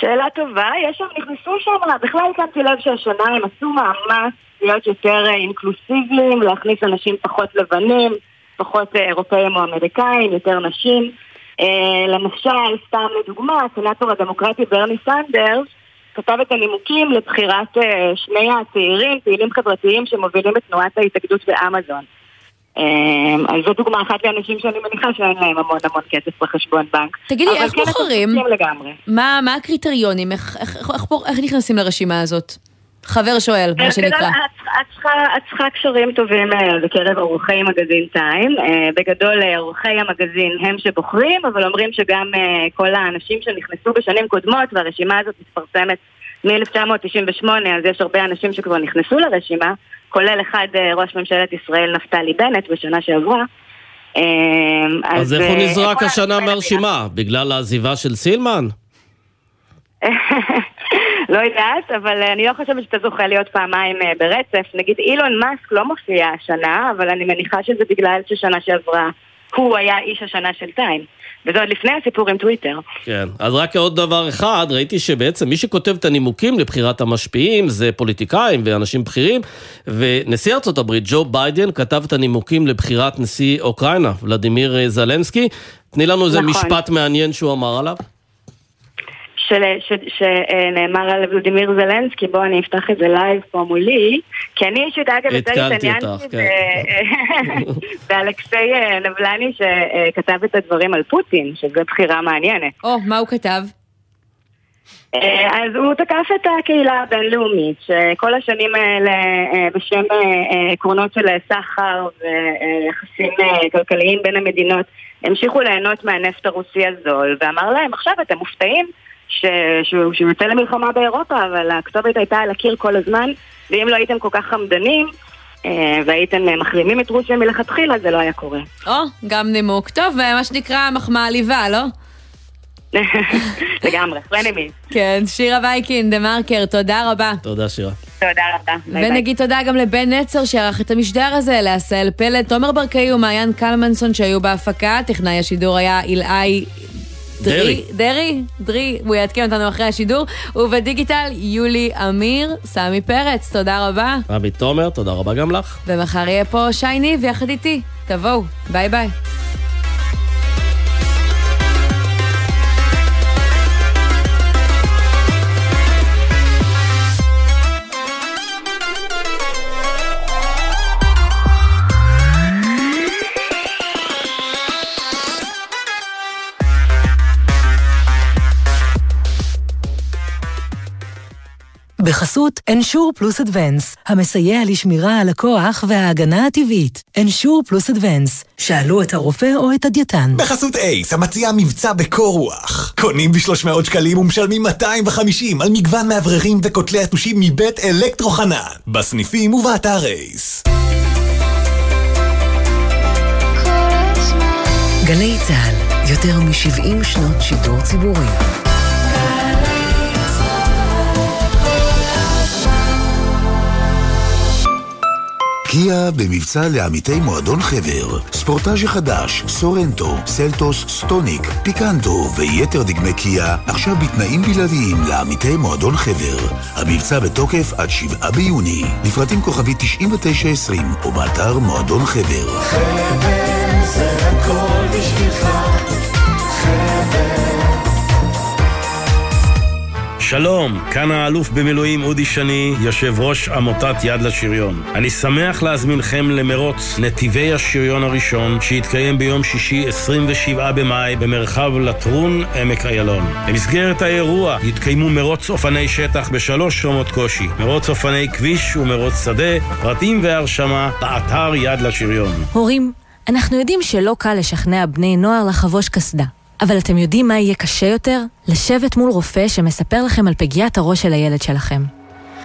שאלה טובה, יש שם, נכנסו שם, בכלל שמתי לב שהשנה הם עשו מאמץ להיות יותר אה, אינקלוסיביים, להכניס אנשים פחות לבנים, פחות אה, אירופאים או אמריקאים, יותר נשים. אה, למשל, סתם לדוגמה, הסנאטור הדמוקרטי ברני סנדרס כתב את הנימוקים לבחירת אה, שני הצעירים, פעילים חברתיים שמובילים את תנועת ההתאגדות באמזון. אה, אז זו דוגמה אחת לאנשים שאני מניחה שאין להם המון המון כסף בחשבון בנק. תגידי, איך כן, בוחרים? מה, מה הקריטריונים? איך, איך, איך, איך, איך נכנסים לרשימה הזאת? חבר שואל, מה שנקרא. את- צריכה- קשרים טובים אה, בקרב עורכי מגזין טיים. אה, בגדול, אה, עורכי המגזין הם שבוחרים, אבל אומרים שגם כל האנשים שנכנסו בשנים קודמות, והרשימה הזאת מתפרסמת מ-1998, אז יש הרבה אנשים שכבר נכנסו לרשימה, כולל אחד ראש ממשלת ישראל נפתלי בנט בשנה שעברה. אז איך הוא נזרק השנה מהרשימה? בגלל העזיבה של סילמן? לא יודעת, אבל אני לא חושבת שאתה זוכה להיות פעמיים אה, ברצף. נגיד אילון מאסק לא מופיע השנה, אבל אני מניחה שזה בגלל ששנה שעברה הוא היה איש השנה של טיים. וזה עוד לפני הסיפור עם טוויטר. כן. אז רק עוד דבר אחד, ראיתי שבעצם מי שכותב את הנימוקים לבחירת המשפיעים זה פוליטיקאים ואנשים בכירים, ונשיא ארצות הברית, ג'ו ביידן, כתב את הנימוקים לבחירת נשיא אוקראינה, ולדימיר אה, זלנסקי. תני לנו איזה נכון. משפט מעניין שהוא אמר עליו. של- ש- שנאמר על ולדימיר זלנסקי, בואו אני אפתח את זה לייב פה מולי, כי אני אישית אגב יותר התקלתי התעניינתי אותך, כן. באלכסיי אה, נבלני שכתב את הדברים על פוטין, שזו בחירה מעניינת. או, מה הוא כתב? אה, אז הוא תקף את הקהילה הבינלאומית, שכל השנים האלה אה, בשם עקרונות של סחר ויחסים כלכליים בין המדינות המשיכו ליהנות מהנפט הרוסי הזול, ואמר להם, עכשיו אתם מופתעים ש- שהוא שהוא יוצא למלחמה באירופה, אבל הכתובת הייתה על הקיר כל הזמן, ואם לא הייתם כל כך חמדנים אה, והייתם אה, מחרימים את רוסיה מלכתחילה, זה לא היה קורה. או, גם נימוק. טוב, אה, מה שנקרא מחמאה עליבה, לא? לגמרי, פרנמי. כן, שירה וייקין, דה מרקר, תודה רבה. תודה, שירה. תודה רבה. ביי ביי. ונגיד תודה גם לבן נצר שערך את המשדר הזה, לעשהאל פלד, תומר ברקאי ומעיין קלמנסון שהיו בהפקה, טכנאי השידור היה עילאי... דרעי. דרעי, דרעי, הוא יעדכן אותנו אחרי השידור, ובדיגיטל יולי אמיר, סמי פרץ, תודה רבה. רבי תומר, תודה רבה גם לך. ומחר יהיה פה שי ניב יחד איתי, תבואו, ביי ביי. בחסות Ensure Plus Advance, המסייע לשמירה על הכוח וההגנה הטבעית. Ensure Plus Advance, שאלו את הרופא או את הדייתן. בחסות אייס, המציע מבצע בקור רוח. קונים ב-300 שקלים ומשלמים 250 על מגוון מאווררים וכותלי יתושים מבית אלקטרו חנן. בסניפים ובאתר אייס. גלי צה"ל, יותר מ-70 שנות שידור ציבורי. קיה במבצע לעמיתי מועדון חבר. ספורטאז' החדש, סורנטו, סלטוס, סטוניק, פיקנטו ויתר דגמי קיה, עכשיו בתנאים בלעדיים לעמיתי מועדון חבר. המבצע בתוקף עד 7 ביוני. לפרטים כוכבי 9920 או באתר מועדון חבר. חבר זה הכל בשבילך שלום, כאן האלוף במילואים אודי שני, יושב ראש עמותת יד לשריון. אני שמח להזמינכם למרוץ נתיבי השריון הראשון, שיתקיים ביום שישי 27 במאי במרחב לטרון, עמק איילון. במסגרת האירוע יתקיימו מרוץ אופני שטח בשלוש רמות קושי, מרוץ אופני כביש ומרוץ שדה, פרטים והרשמה באתר יד לשריון. הורים, אנחנו יודעים שלא קל לשכנע בני נוער לחבוש קסדה. אבל אתם יודעים מה יהיה קשה יותר? לשבת מול רופא שמספר לכם על פגיעת הראש של הילד שלכם.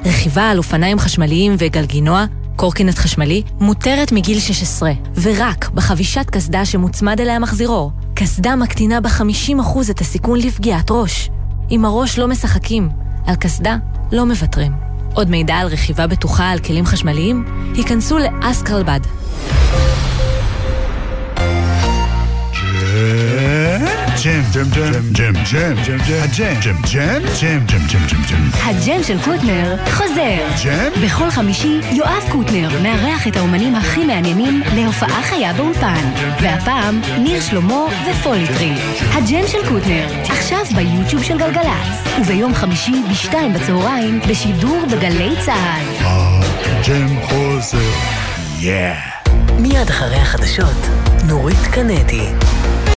רכיבה על אופניים חשמליים וגלגינוע, קורקינט חשמלי, מותרת מגיל 16, ורק בחבישת קסדה שמוצמד אליה מחזירור. קסדה מקטינה ב-50% את הסיכון לפגיעת ראש. עם הראש לא משחקים, על קסדה לא מוותרים. עוד מידע על רכיבה בטוחה על כלים חשמליים? היכנסו לאסקרלבד. ג'ם, ג'ם, ג'ם, ג'ם, ג'ם, ג'ם, הג'ם, ג'ם, ג'ם, ג'ם, ג'ם, ג'ם, ג'ם, ג'ם. הג'ם של קוטנר חוזר. ג'ם? בכל חמישי יואב קוטנר מארח את האומנים הכי מעניינים להופעה חיה באולפן. והפעם ניר שלמה ופוליטרי. הג'ם של קוטנר, עכשיו ביוטיוב של גלגלצ. וביום חמישי בשתיים בצהריים בשידור בגלי צה"ל. הג'ם חוזר. מיד אחרי החדשות, נורית קנדי.